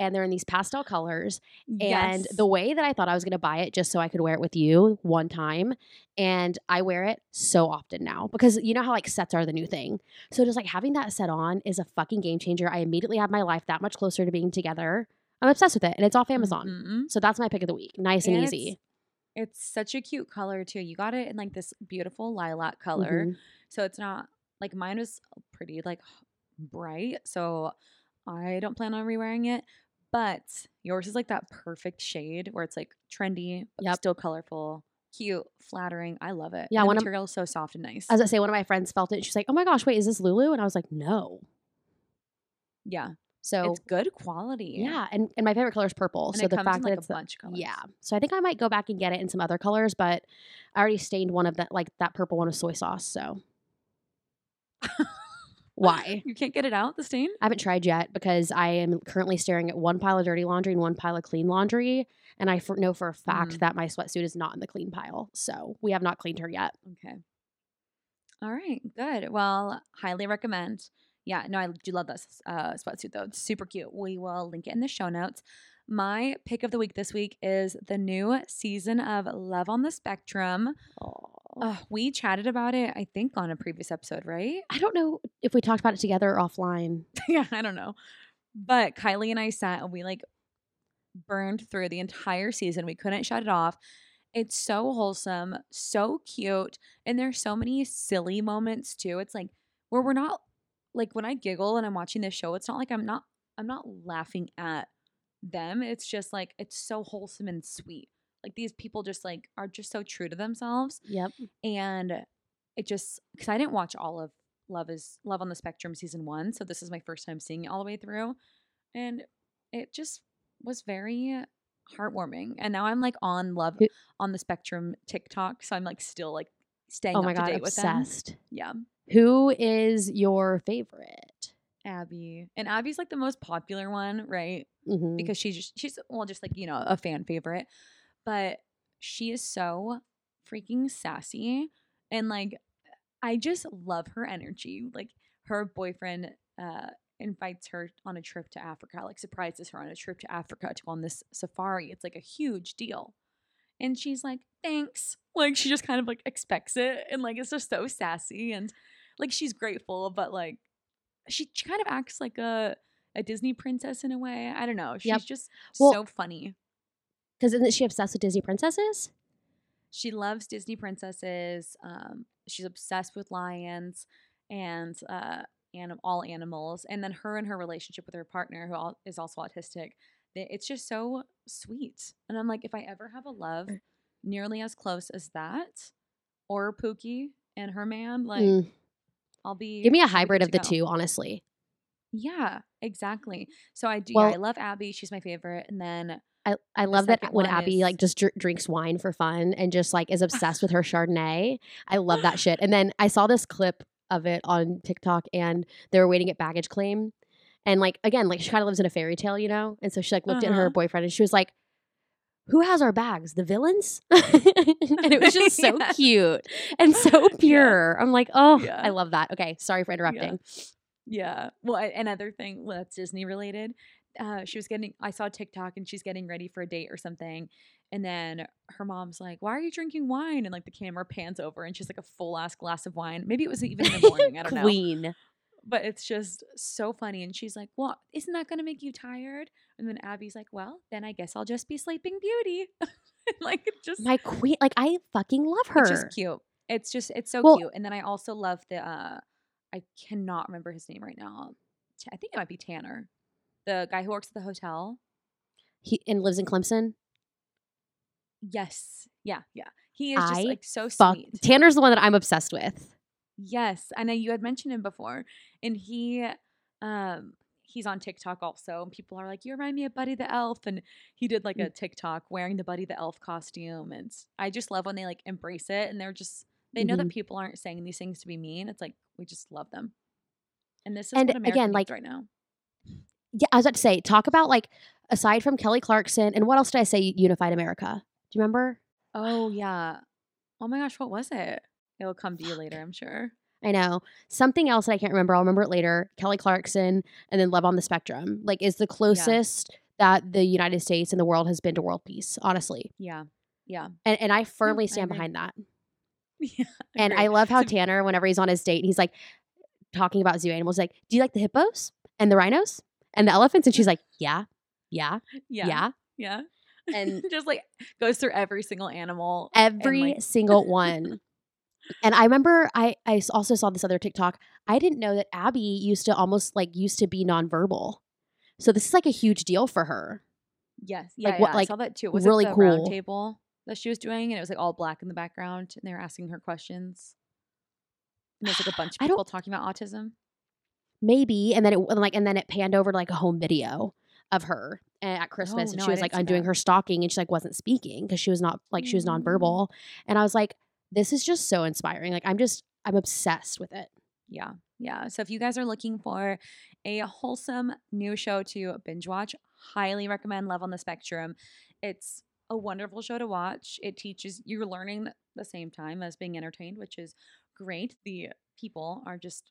and they're in these pastel colors. And Yes. the way that I thought I was going to buy it just so I could wear it with you one time, and I wear it so often now because you know how like sets are the new thing. So just like having that set on is a fucking game changer. I immediately have my life that much closer to being together. I'm obsessed with it, and it's off Amazon. Mhm. So that's my pick of the week. Nice and, And easy. It's such a cute color too. You got it in like this beautiful lilac color. Mhm. So it's not like mine was pretty like bright. So I don't plan on rewearing it. But yours is like that perfect shade where it's like trendy, but Yep. still colorful, cute, flattering. I love it. Yeah, And the material is so soft and nice. As I say, one of my friends felt it. She's like, "Oh my gosh, wait, is this Lulu?" And I was like, "No." yeah, So it's good quality. yeah, and, and my favorite color is purple. and so the fact in that like a it's the- bunch of colors. yeah, so I think I might go back and get it in some other colors, but I already stained one of that, like that purple one with soy sauce. So why? you can't get it out the stain. I haven't tried yet because I am currently staring at one pile of dirty laundry and one pile of clean laundry, and I for, know for a fact Mhm. that my sweatsuit is not in the clean pile. So we have not cleaned her yet. Okay. All right, good. Well, highly recommend. Yeah, no, I do love this uh, sweatsuit though. It's super cute. We will link it in the show notes. My pick of the week this week is the new season of Love on the Spectrum. Oh. Uh, we chatted about it, I think, on a previous episode, right? I don't know if we talked about it together or offline. yeah, I don't know. But Kylie and I sat and we like burned through the entire season. We couldn't shut it off. It's so wholesome, so cute, and there's so many silly moments too. It's like where we're not like when I giggle and I'm watching this show, it's not like I'm not I'm not laughing at them. It's just like it's so wholesome and sweet. Like these people just like are just so true to themselves Yep. and it just because I didn't watch all of Love is Love on the Spectrum season one, so this is my first time seeing it all the way through, and it just was very heartwarming. And now I'm like on Love on the Spectrum TikTok, so I'm like still like staying Oh my god, date with them. obsessed. Yeah, Who is your favorite? Abby and Abby's like the most popular one, right? Mhm. because she's just, she's well just like you know a fan favorite but she is so freaking sassy and like i just love her energy like her boyfriend uh invites her on a trip to africa like surprises her on a trip to africa to go on this safari it's like a huge deal and she's like thanks like she just kind of like expects it and like it's just so sassy and like she's grateful but like she, she kind of acts like a a Disney princess in a way. I don't know. She's Yep. just Well- so funny. Because isn't she obsessed with Disney princesses? She loves Disney princesses. Um, she's obsessed with lions and uh, anim- all animals. And then her and her relationship with her partner, who is also autistic, it's just so sweet. And I'm like, if I ever have a love nearly as close as that, or Pookie and her man, like Mm. I'll be. Give me a hybrid of the go. two, honestly. Yeah, exactly. So I do. Well- yeah, I love Abby. She's my favorite. And then I, I love that when Abby is- like just dr- drinks wine for fun and just like is obsessed with her Chardonnay. I love that shit. And then I saw this clip of it on TikTok and they were waiting at baggage claim. And like again, like she kind of lives in a fairy tale, you know? And so she like looked at her Uh-huh. boyfriend and she was like, Who has our bags? The villains? and it was just so Yeah. cute and so pure. I'm like, oh, Yeah. I love that. Okay, sorry for interrupting. Yeah. Well, I- another thing well, that's Disney related. Uh, she was getting. I saw TikTok and she's getting ready for a date or something, and then her mom's like, "Why are you drinking wine?" And like the camera pans over and she's like a full ass glass of wine. Maybe it was even in the morning. I don't know. Queen. But it's just so funny. And she's like, "Well, isn't that going to make you tired?" And then Abby's like, "Well, then I guess I'll just be Sleeping Beauty." like it just My queen. Like I fucking love her. It's just cute. It's just it's so Well- cute. And then I also love the uh I cannot remember his name right now. I think it might be Tanner. The guy who works at the hotel. He and lives in Clemson. Yes. Yeah, yeah. He is just I like so Fuck. sweet. Tanner's the one that I'm obsessed with. Yes. I know you had mentioned him before. And he um he's on TikTok also. And people are like, You remind me of Buddy the Elf. And he did like a TikTok wearing the Buddy the Elf costume. And I just love when they like embrace it and they're just they know that people aren't saying these things to be mean. It's like we just love them. And this is And again, like, right now. Yeah, I was about to say, talk about like aside from Kelly Clarkson and what else did I say? Unified America. Do you remember? Oh yeah. Oh my gosh, what was it? It'll come to you later, I'm sure. I know something else that I can't remember. I'll remember it later. Kelly Clarkson and then Love on the Spectrum. Like, is the closest that the United States and the world has been to world peace, honestly. Yeah. Yeah. And and I firmly I stand agree. behind that. Yeah. And I love how Tanner, whenever he's on his date, he's like talking about zoo animals, like, Do you like the hippos and the rhinos and the elephants? And she's like, Yeah, yeah, yeah. yeah. Yeah. And just like goes through every single animal. and, every like- single one. And I remember I I also saw this other TikTok. I didn't know that Abby used to almost like used to be nonverbal. So this is like a huge deal for her. Yes. Yeah. Like, what- like, I saw that too. Was really it the round cool. table that she was doing? And it was like all black in the background and they were asking her questions. And there's like a bunch of I don't- people talking about autism. Maybe, and then it and like and then it panned over to like a home video of her at Christmas, Oh, and no, she was like undoing that. her stocking, and she like wasn't speaking because she was not like she was Mm. nonverbal. And I was like, this is just so inspiring. Like I'm just I'm obsessed with it. Yeah. Yeah. So if you guys are looking for a wholesome new show to binge watch, highly recommend Love on the Spectrum. It's a wonderful show to watch. It teaches you're learning the same time as being entertained, which is great. The people are just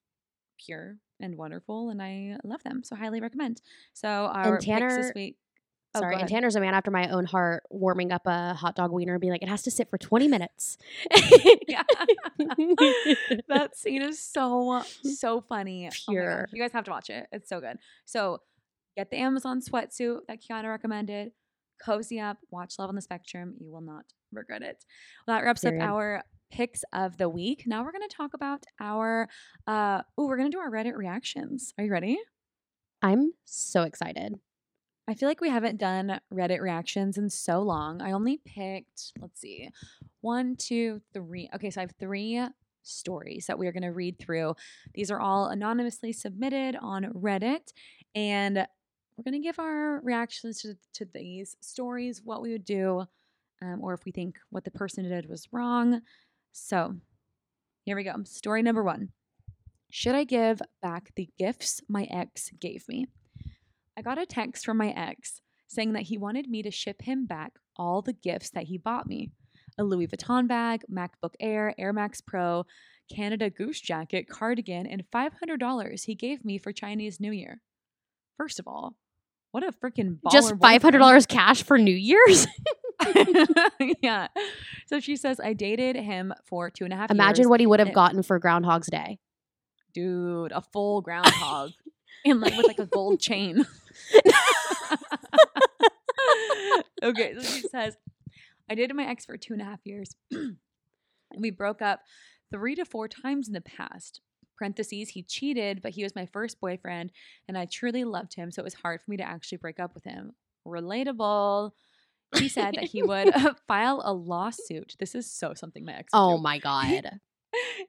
pure and wonderful and I love them. So highly recommend. So our picks Tanner- this week. Oh, Sorry, and. Tanner's a man after my own heart, warming up a hot dog wiener and being like, it has to sit for 20 minutes. yeah. that scene is so so funny. Oh Pure. You guys have to watch it. It's so good. So get the Amazon sweatsuit that Kiona recommended. Cozy up. Watch Love on the Spectrum. You will not regret it. Well, that wraps Period. up our picks of the week. Now we're going to talk about our. uh Oh, we're going to do our Reddit reactions. Are you ready? I'm so excited. I feel like we haven't done Reddit reactions in so long. I only picked, let's see, one, two, three. Okay, so I have three stories that we are going to read through. These are all anonymously submitted on Reddit, and we're going to give our reactions to, to these stories, what we would do, um, or if we think what the person did was wrong. So here we go. Story number one Should I give back the gifts my ex gave me? I got a text from my ex saying that he wanted me to ship him back all the gifts that he bought me a Louis Vuitton bag, MacBook Air, Air Max Pro, Canada Goose jacket, cardigan, and $500 he gave me for Chinese New Year. First of all, what a freaking Just baller boyfriend. $500 cash for New Year's? yeah. So she says, I dated him for two and a half Imagine years. what he would have gotten for Groundhog's Day. Dude, a full groundhog. And like with like a gold chain. okay, so she says, I dated my ex for two and a half years. and we broke up three to four times in the past. Parentheses, he cheated, but he was my first boyfriend, and I truly loved him, so it was hard for me to actually break up with him. Relatable. He said that he would file a lawsuit. This is so something my ex. Oh my God.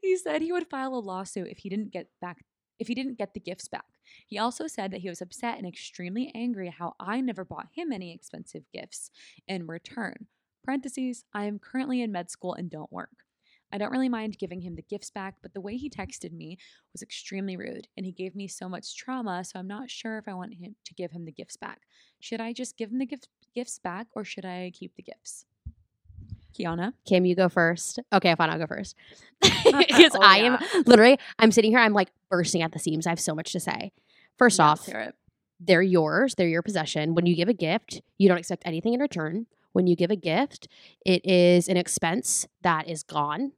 he said he would file a lawsuit if he didn't get back if he didn't get the gifts back. He also said that he was upset and extremely angry how I never bought him any expensive gifts in return. Parentheses, I am currently in med school and don't work. I don't really mind giving him the gifts back, but the way he texted me was extremely rude and he gave me so much trauma, so I'm not sure if I want him to give him the gifts back. Should I just give him the gift, gifts back or should I keep the gifts? Kiona? Kim, you go first. Okay, fine, I'll go first. Because Oh, I yeah. am literally, I'm sitting here, I'm like bursting at the seams. I have so much to say. First Yeah, off, let's hear it. they're yours, they're your possession. When you give a gift, you don't expect anything in return. When you give a gift, it is an expense that is gone.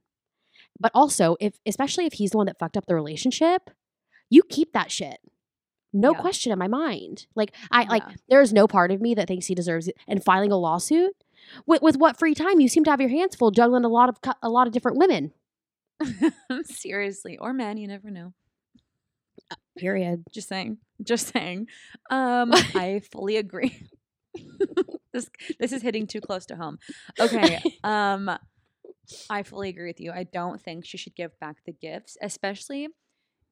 But also, if especially if he's the one that fucked up the relationship, you keep that shit. No Yeah. question in my mind. Like I like there is no part of me that thinks he deserves it. And filing a lawsuit with, with what free time you seem to have your hands full juggling a lot of cu- a lot of different women. Seriously, or men, you never know. Period. Just saying. Just saying. Um, I fully agree. this this is hitting too close to home. Okay. Um, I fully agree with you. I don't think she should give back the gifts, especially.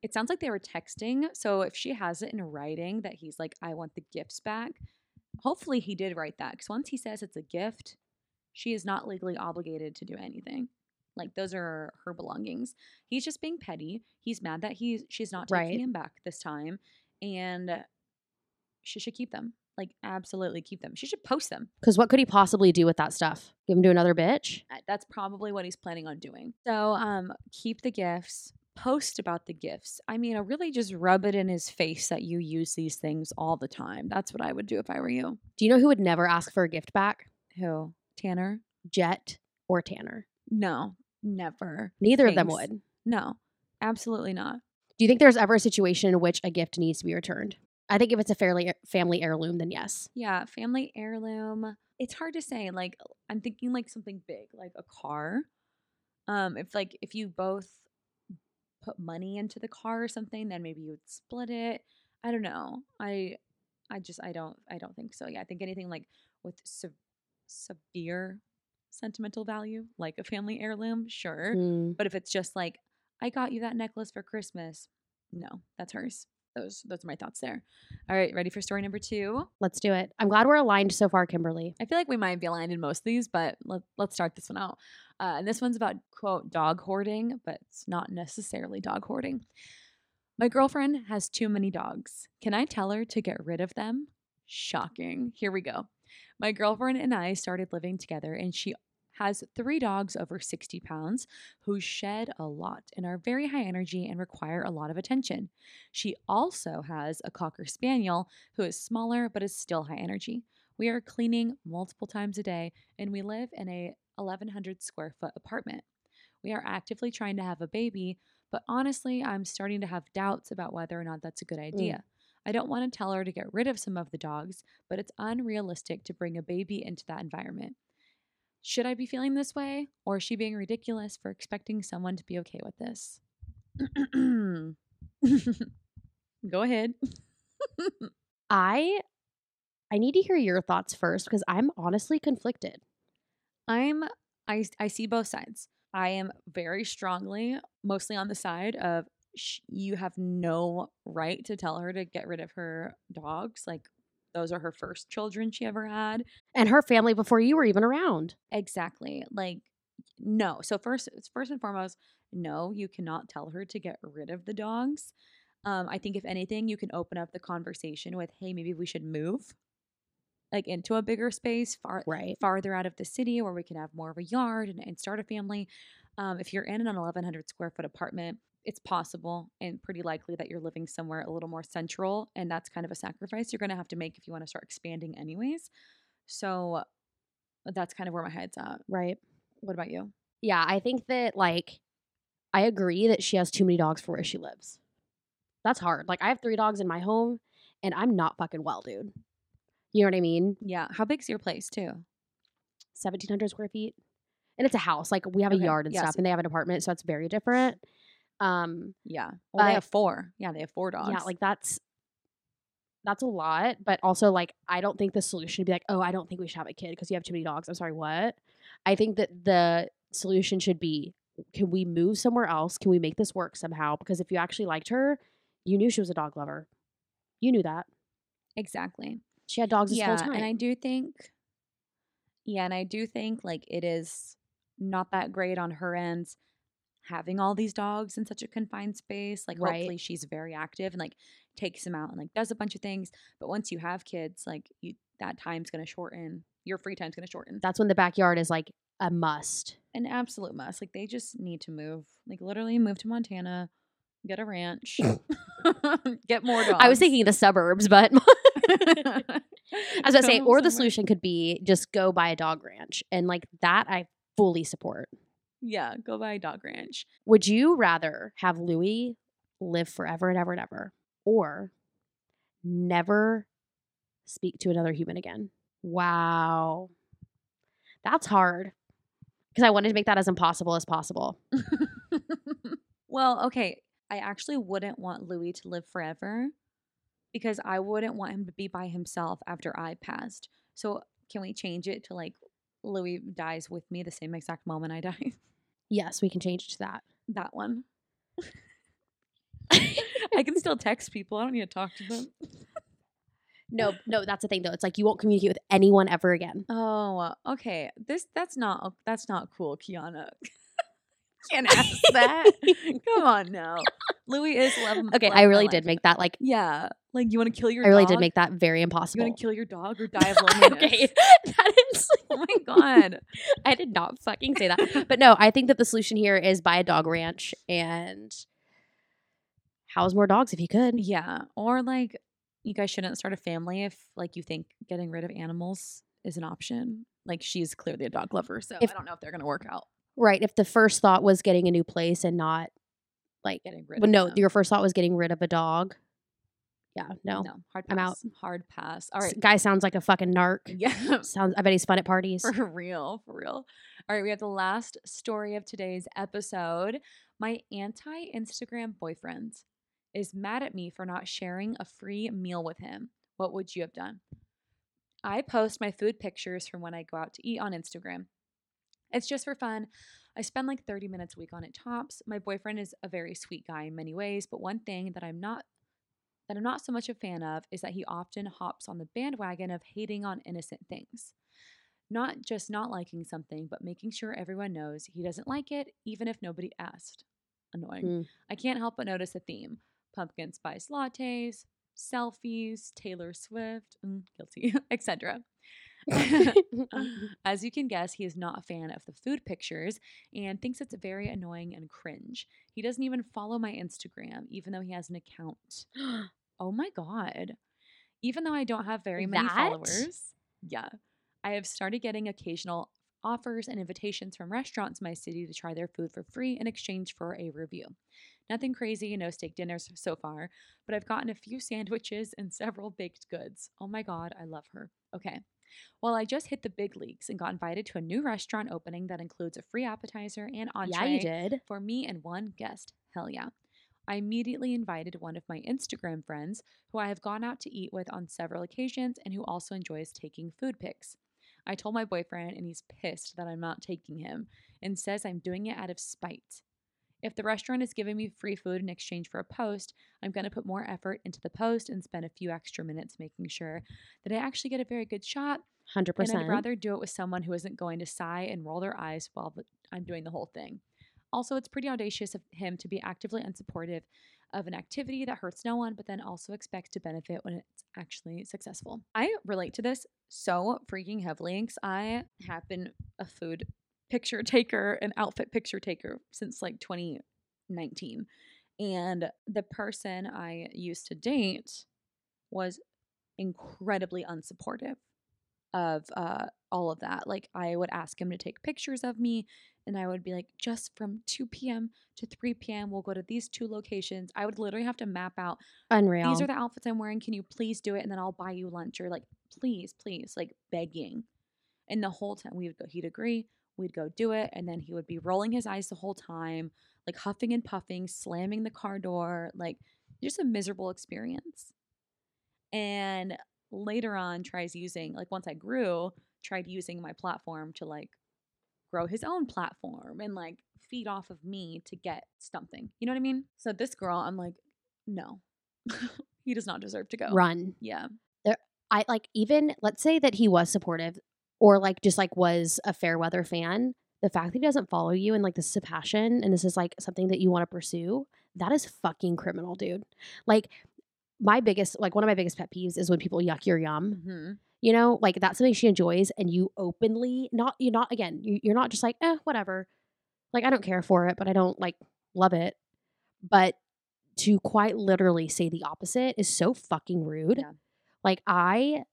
It sounds like they were texting. So if she has it in writing that he's like, I want the gifts back, hopefully he did write that. Because once he says it's a gift, she is not legally obligated to do anything. Like those are her belongings. He's just being petty. He's mad that he's she's not taking Right. him back this time, and she should keep them. Like absolutely keep them. She should post them. Because what could he possibly do with that stuff? Give him to another bitch? That's probably what he's planning on doing. So um, keep the gifts. Post about the gifts. I mean, I really just rub it in his face that you use these things all the time. That's what I would do if I were you. Do you know who would never ask for a gift back? Who? Tanner? Jet or Tanner. No, never. Neither of them would. No, absolutely not. Do you think there's ever a situation in which a gift needs to be returned? I think if it's a fairly family heirloom, then yes. Yeah, family heirloom. It's hard to say. Like I'm thinking like something big, like a car. Um, if like if you both put money into the car or something, then maybe you would split it. I don't know. I I just I don't I don't think so. Yeah, I think anything like with se- severe sentimental value, like a family heirloom, sure. Mm. But if it's just like I got you that necklace for Christmas, no, that's hers. Those those are my thoughts there. All right, ready for story number two? Let's do it. I'm glad we're aligned so far, Kimberly. I feel like we might be aligned in most of these, but let, let's start this one out. Uh, and this one's about, quote, dog hoarding, but it's not necessarily dog hoarding. My girlfriend has too many dogs. Can I tell her to get rid of them? Shocking. Here we go. My girlfriend and I started living together, and she has three dogs over 60 pounds who shed a lot and are very high energy and require a lot of attention. She also has a Cocker Spaniel who is smaller but is still high energy. We are cleaning multiple times a day and we live in a 1100 square foot apartment. We are actively trying to have a baby, but honestly, I'm starting to have doubts about whether or not that's a good mm. idea. I don't want to tell her to get rid of some of the dogs, but it's unrealistic to bring a baby into that environment. Should I be feeling this way, or is she being ridiculous for expecting someone to be okay with this? Go ahead. I I need to hear your thoughts first because I'm honestly conflicted. I'm I I see both sides. I am very strongly mostly on the side of sh- you have no right to tell her to get rid of her dogs. Like those are her first children she ever had. And her family before you were even around. Exactly. Like no. So first first and foremost, no, you cannot tell her to get rid of the dogs. Um, I think if anything, you can open up the conversation with, "Hey, maybe we should move, like into a bigger space, far Right. farther out of the city, where we can have more of a yard and, and start a family." Um, if you're in an 1,100 square foot apartment, it's possible and pretty likely that you're living somewhere a little more central, and that's kind of a sacrifice you're going to have to make if you want to start expanding, anyways. So that's kind of where my head's at. Right. What about you? Yeah, I think that like I agree that she has too many dogs for where she lives. That's hard. Like I have three dogs in my home and I'm not fucking well, dude. You know what I mean? Yeah. How big's your place too? 1700 square feet. And it's a house. Like we have a Okay, yard and yes. stuff and they have an apartment, so it's very different. Um Yeah. Well, they have four. Yeah, they have four dogs. yeah, like that's that's a lot, but also like I don't think the solution would be like, "Oh, I don't think we should have a kid because you have too many dogs." I'm sorry, what? I think that the solution should be can we move somewhere else? Can we make this work somehow? Because if you actually liked her, you knew she was a dog lover. You knew that. exactly. She had dogs yeah, whole time. and I do think. Yeah, and I do think like it is not that great on her end having all these dogs in such a confined space. Like Right. hopefully she's very active and like takes them out and like does a bunch of things. But once you have kids, like you that time's gonna shorten. Your free time's gonna shorten. that's when the backyard is like a must. An absolute must. Like they just need to move. Like literally move to Montana, get a ranch, get more dogs. I was thinking the suburbs, but as I was to say, or the solution could be just go buy a dog ranch. And like that I fully support. Yeah, go buy a dog ranch. Would you rather have Louis live forever and ever and ever, or never speak to another human again? Wow. That's hard. Because I wanted to make that as impossible as possible. well, okay. I actually wouldn't want Louis to live forever because I wouldn't want him to be by himself after I passed. So can we change it to like Louis dies with me the same exact moment I die? Yes, we can change to that. that one. I can still text people. I don't need to talk to them. No, no, that's the thing though. It's like you won't communicate with anyone ever again. Oh, okay. This that's not that's not cool, Kiona. Can't ask that. Come on now. Louis is love. Okay, love I really did make that like Yeah, like you want to kill your. I really dog? did make that very impossible. You want to kill your dog or die of loneliness? okay. that is Oh my god. I did not fucking say that. But no, I think that the solution here is buy a dog ranch and house more dogs if you could. Yeah. Or like you guys shouldn't start a family if like you think getting rid of animals is an option. Like she's clearly a dog lover, so If- I don't know if they're gonna work out Right. If the first thought was getting a new place and not like, getting rid well, of no, them. your first thought was getting rid of a dog. Yeah, no. No, hard pass. I'm out. Hard pass. All right, This. Guy sounds like a fucking narc. Yeah. Sounds. I bet he's fun at parties. For real, for real. All right, we have the last story of today's episode. My anti Instagram boyfriend is mad at me for not sharing a free meal with him. What would you have done? I post my food pictures from when I go out to eat on Instagram. It's just for fun. I spend like 30 minutes a week on it tops. My boyfriend is a very sweet guy in many ways, but one thing that I'm not that I'm not so much a fan of is that he often hops on the bandwagon of hating on innocent things. Not just not liking something, but making sure everyone knows he doesn't like it, even if nobody asked. Annoying. Mm. I can't help but notice a theme pumpkin spice lattes, selfies, Taylor Swift, mm, guilty, etc. As you can guess, he is not a fan of the food pictures and thinks it's very annoying and cringe. He doesn't even follow my Instagram, even though he has an account. Oh my God. Even though I don't have very many That? followers, yeah, I have started getting occasional offers and invitations from restaurants in my city to try their food for free in exchange for a review. Nothing crazy, no steak dinners so far, but I've gotten a few sandwiches and several baked goods. Oh my God, I love her. Okay. Well, I just hit the big leagues and got invited to a new restaurant opening that includes a free appetizer and entree yeah, you did. for me and one guest. Hell yeah. I immediately invited one of my Instagram friends who I have gone out to eat with on several occasions and who also enjoys taking food pics. I told my boyfriend and he's pissed that I'm not taking him and says I'm doing it out of spite. If the restaurant is giving me free food in exchange for a post, I'm going to put more effort into the post and spend a few extra minutes making sure that I actually get a very good shot Hundred and I'd rather do it with someone who isn't going to sigh and roll their eyes while I'm doing the whole thing. Also, it's pretty audacious of him to be actively unsupportive of an activity that hurts no one, but then also expects to benefit when it's actually successful. I relate to this so freaking heavily because I have been a food picture taker, an outfit picture taker since like 2019. And the person I used to date was incredibly unsupportive of uh, all of that. Like, I would ask him to take pictures of me, and I would be like, just from 2 p.m. to 3 p.m., we'll go to these two locations. I would literally have to map out Unreal. these are the outfits I'm wearing. Can you please do it? And then I'll buy you lunch, or like, please, please, like begging. And the whole time we would go, he'd agree, we'd go do it, and then he would be rolling his eyes the whole time, like huffing and puffing, slamming the car door, like just a miserable experience. And later on, tries using, like, once I grew, tried using my platform to like grow his own platform and like feed off of me to get something. You know what I mean? So this girl, I'm like, no, he does not deserve to go. Run. Yeah. There, I like even let's say that he was supportive or like just like was a fair weather fan. The fact that he doesn't follow you and like this is a passion and this is like something that you want to pursue, that is fucking criminal, dude. Like my biggest like one of my biggest pet peeves is when people yuck your yum. hmm You know, like that's something she enjoys and you openly not you're not again, you, you're not just like, eh, whatever. Like I don't care for it, but I don't like love it. But to quite literally say the opposite is so fucking rude. Yeah. Like I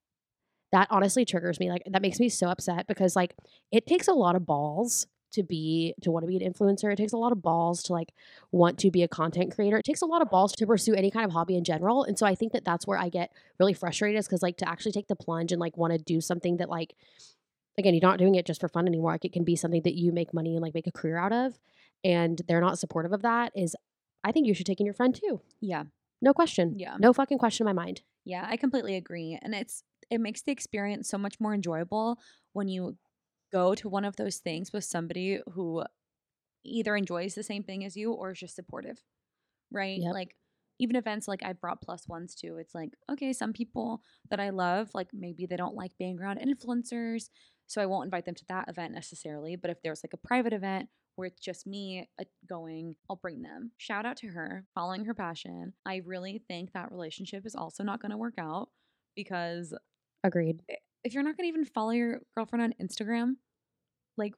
that honestly triggers me. Like that makes me so upset because like it takes a lot of balls to be to want to be an influencer. It takes a lot of balls to like want to be a content creator. It takes a lot of balls to pursue any kind of hobby in general. And so I think that that's where I get really frustrated is cuz like to actually take the plunge and like want to do something that like again, you're not doing it just for fun anymore. Like it can be something that you make money and like make a career out of and they're not supportive of that is I think you should take in your friend too. Yeah. No question. Yeah. No fucking question in my mind. Yeah. I completely agree. And it's, it makes the experience so much more enjoyable when you go to one of those things with somebody who either enjoys the same thing as you or is just supportive, right? Yep. Like, even events like I brought plus ones to, it's like, okay, some people that I love, like maybe they don't like being around influencers. So I won't invite them to that event necessarily. But if there's like a private event where it's just me uh, going, I'll bring them. Shout out to her, following her passion. I really think that relationship is also not going to work out because Agreed. if you're not going to even follow your girlfriend on Instagram, like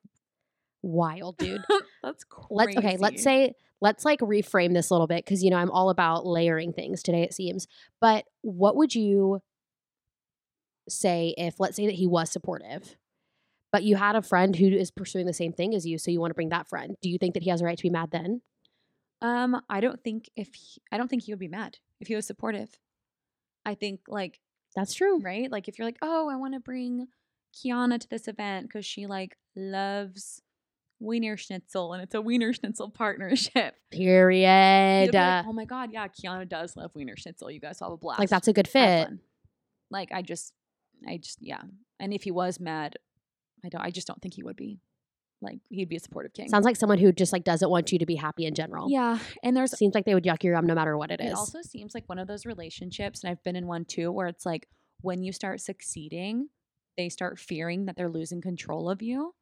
Wild, dude. that's crazy. let's okay let's say let's like reframe this a little bit because you know I'm all about layering things today. It seems, but what would you say if, let's say, that he was supportive, but you had a friend who is pursuing the same thing as you, so you want to bring that friend? Do you think that he has a right to be mad then? Um, I don't think if he, I don't think he would be mad if he was supportive. I think like That's true. right, like if you're like, oh, I want to bring Kiona to this event because she like loves Wiener Schnitzel and it's a Wiener Schnitzel partnership. Period. like, oh my god, yeah, Kiona does love Wiener Schnitzel. You guys have a blast. like that's a good fit. Like I just, I just yeah. And if he was mad, I don't. I just don't think he would be. Like he'd be a supportive king. Sounds like someone who just like doesn't want you to be happy in general. yeah. And there's Seems like they would yuck your yum no matter what it is. it also seems like one of those relationships, and I've been in one too, where it's like when you start succeeding, they start fearing that they're losing control of you.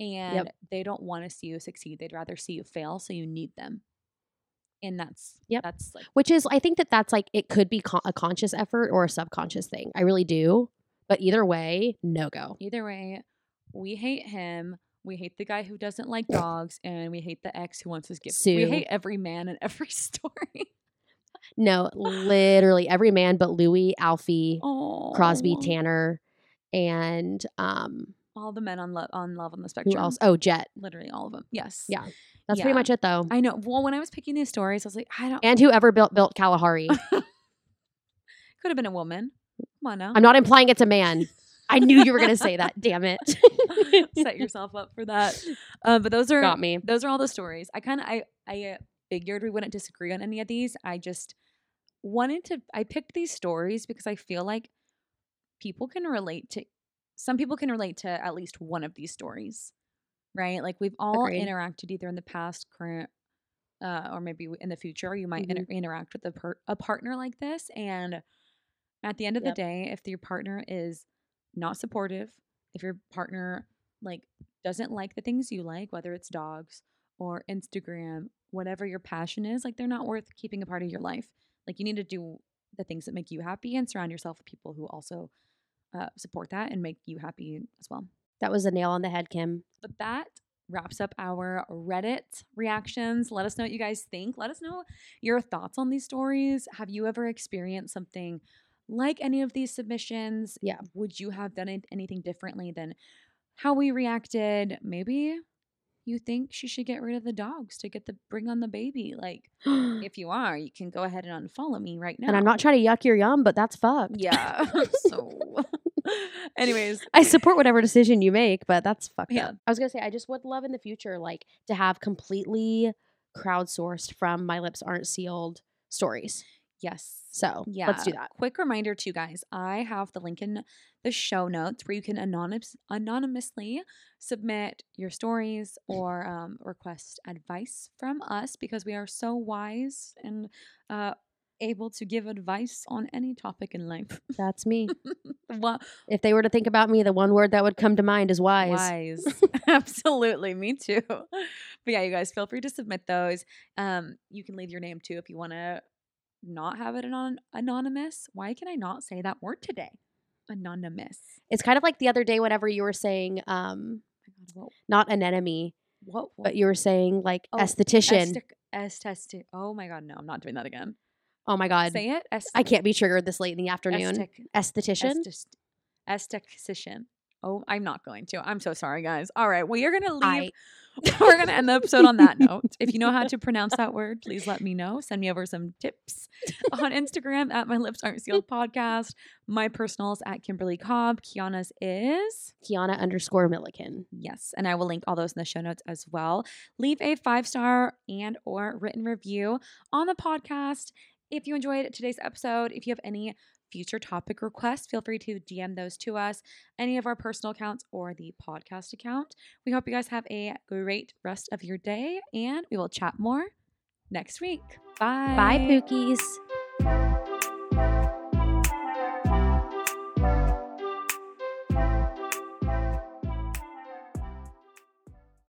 And they don't want to see you succeed. They'd rather see you fail. So you need them. And that's Yep. that's like Which is, I think that that's like it could be con- a conscious effort or a subconscious thing. I really do. But either way, no go. either way, we hate him. We hate the guy who doesn't like dogs, and we hate the ex who wants his gift. We hate every man in every story. No, literally every man but Louis, Alfie, Oh, Crosby, Tanner, and um, all the men on love on love on the who spectrum. else? Oh, Jet. Literally all of them. Yes. Yeah. That's Yeah. pretty much it, though. I know. Well, when I was picking these stories, I was like, I don't. And whoever built built Kalahari. could have been a woman. Come on now. I'm not implying it's a man. I knew you were going to say that. Damn it. Set yourself up for that. Uh, but those are Got me. those are all the stories. I kind of I I uh, figured we wouldn't disagree on any of these. I just wanted to. I picked these stories because I feel like people can relate to. Some people can relate to at least one of these stories, right? Like we've all Agreed. interacted either in the past, current, uh, or maybe in the future. You might inter- interact with a per- a partner like this, and at the end of Yep. the day, if your partner is not supportive, if your partner like doesn't like the things you like, whether it's dogs or Instagram, whatever your passion is, like they're not worth keeping a part of your life. Like you need to do the things that make you happy and surround yourself with people who also uh, support that and make you happy as well. That was a nail on the head, Kim. But that wraps up our Reddit reactions. Let us know what you guys think. Let us know your thoughts on these stories. Have you ever experienced something like any of these submissions? Yeah. Would you have done it, anything differently than how we reacted? Maybe you think she should get rid of the dogs to get the bring on the baby. Like, if you are, you can go ahead and unfollow me right now. And I'm not trying to yuck your yum, but that's fucked. Yeah. so, anyways, I support whatever decision you make, but that's fucked Yeah. up. I was gonna say I just would love in the future, like to have completely crowdsourced from my lips aren't sealed stories. Yes. So Yeah. let's do that. Quick reminder, too, guys. I have the link in the show notes where you can anonymous, anonymously submit your stories or um, request advice from us because we are so wise and uh, able to give advice on any topic in life. That's me. Wa- if they were to think about me, the one word that would come to mind is wise. Wise. Absolutely. Me too. But yeah, you guys feel free to submit those. Um, you can leave your name too if you want to not have it anon- anonymous. Why can I not say that word today? Anonymous. It's kind of like the other day whenever you were saying, um, Oh my God, what, not an enemy, what, what? but you were saying like Oh, esthetician. Estesti- Oh my God, no, I'm not doing that again. oh my god, Say it. Est- I can't be triggered this late in the afternoon. estic- Esthetician. Esthetician. Oh, I'm not going to. I'm so sorry, guys. All right, well, you're gonna leave. I We're going to end the episode on that note. If you know how to pronounce that word, please let me know. Send me over some tips on Instagram at My Lips Aren't Sealed podcast. My personals at Kimberly Cobb. Kiona's is. Kiona underscore Milliken. Yes, and I will link all those in the show notes as well. Leave a five star and or written review on the podcast. If you enjoyed today's episode, if you have any future topic requests, feel free to DM those to us, any of our personal accounts or the podcast account. We hope you guys have a great rest of your day, and we will chat more next week. Bye. Bye, Pookies.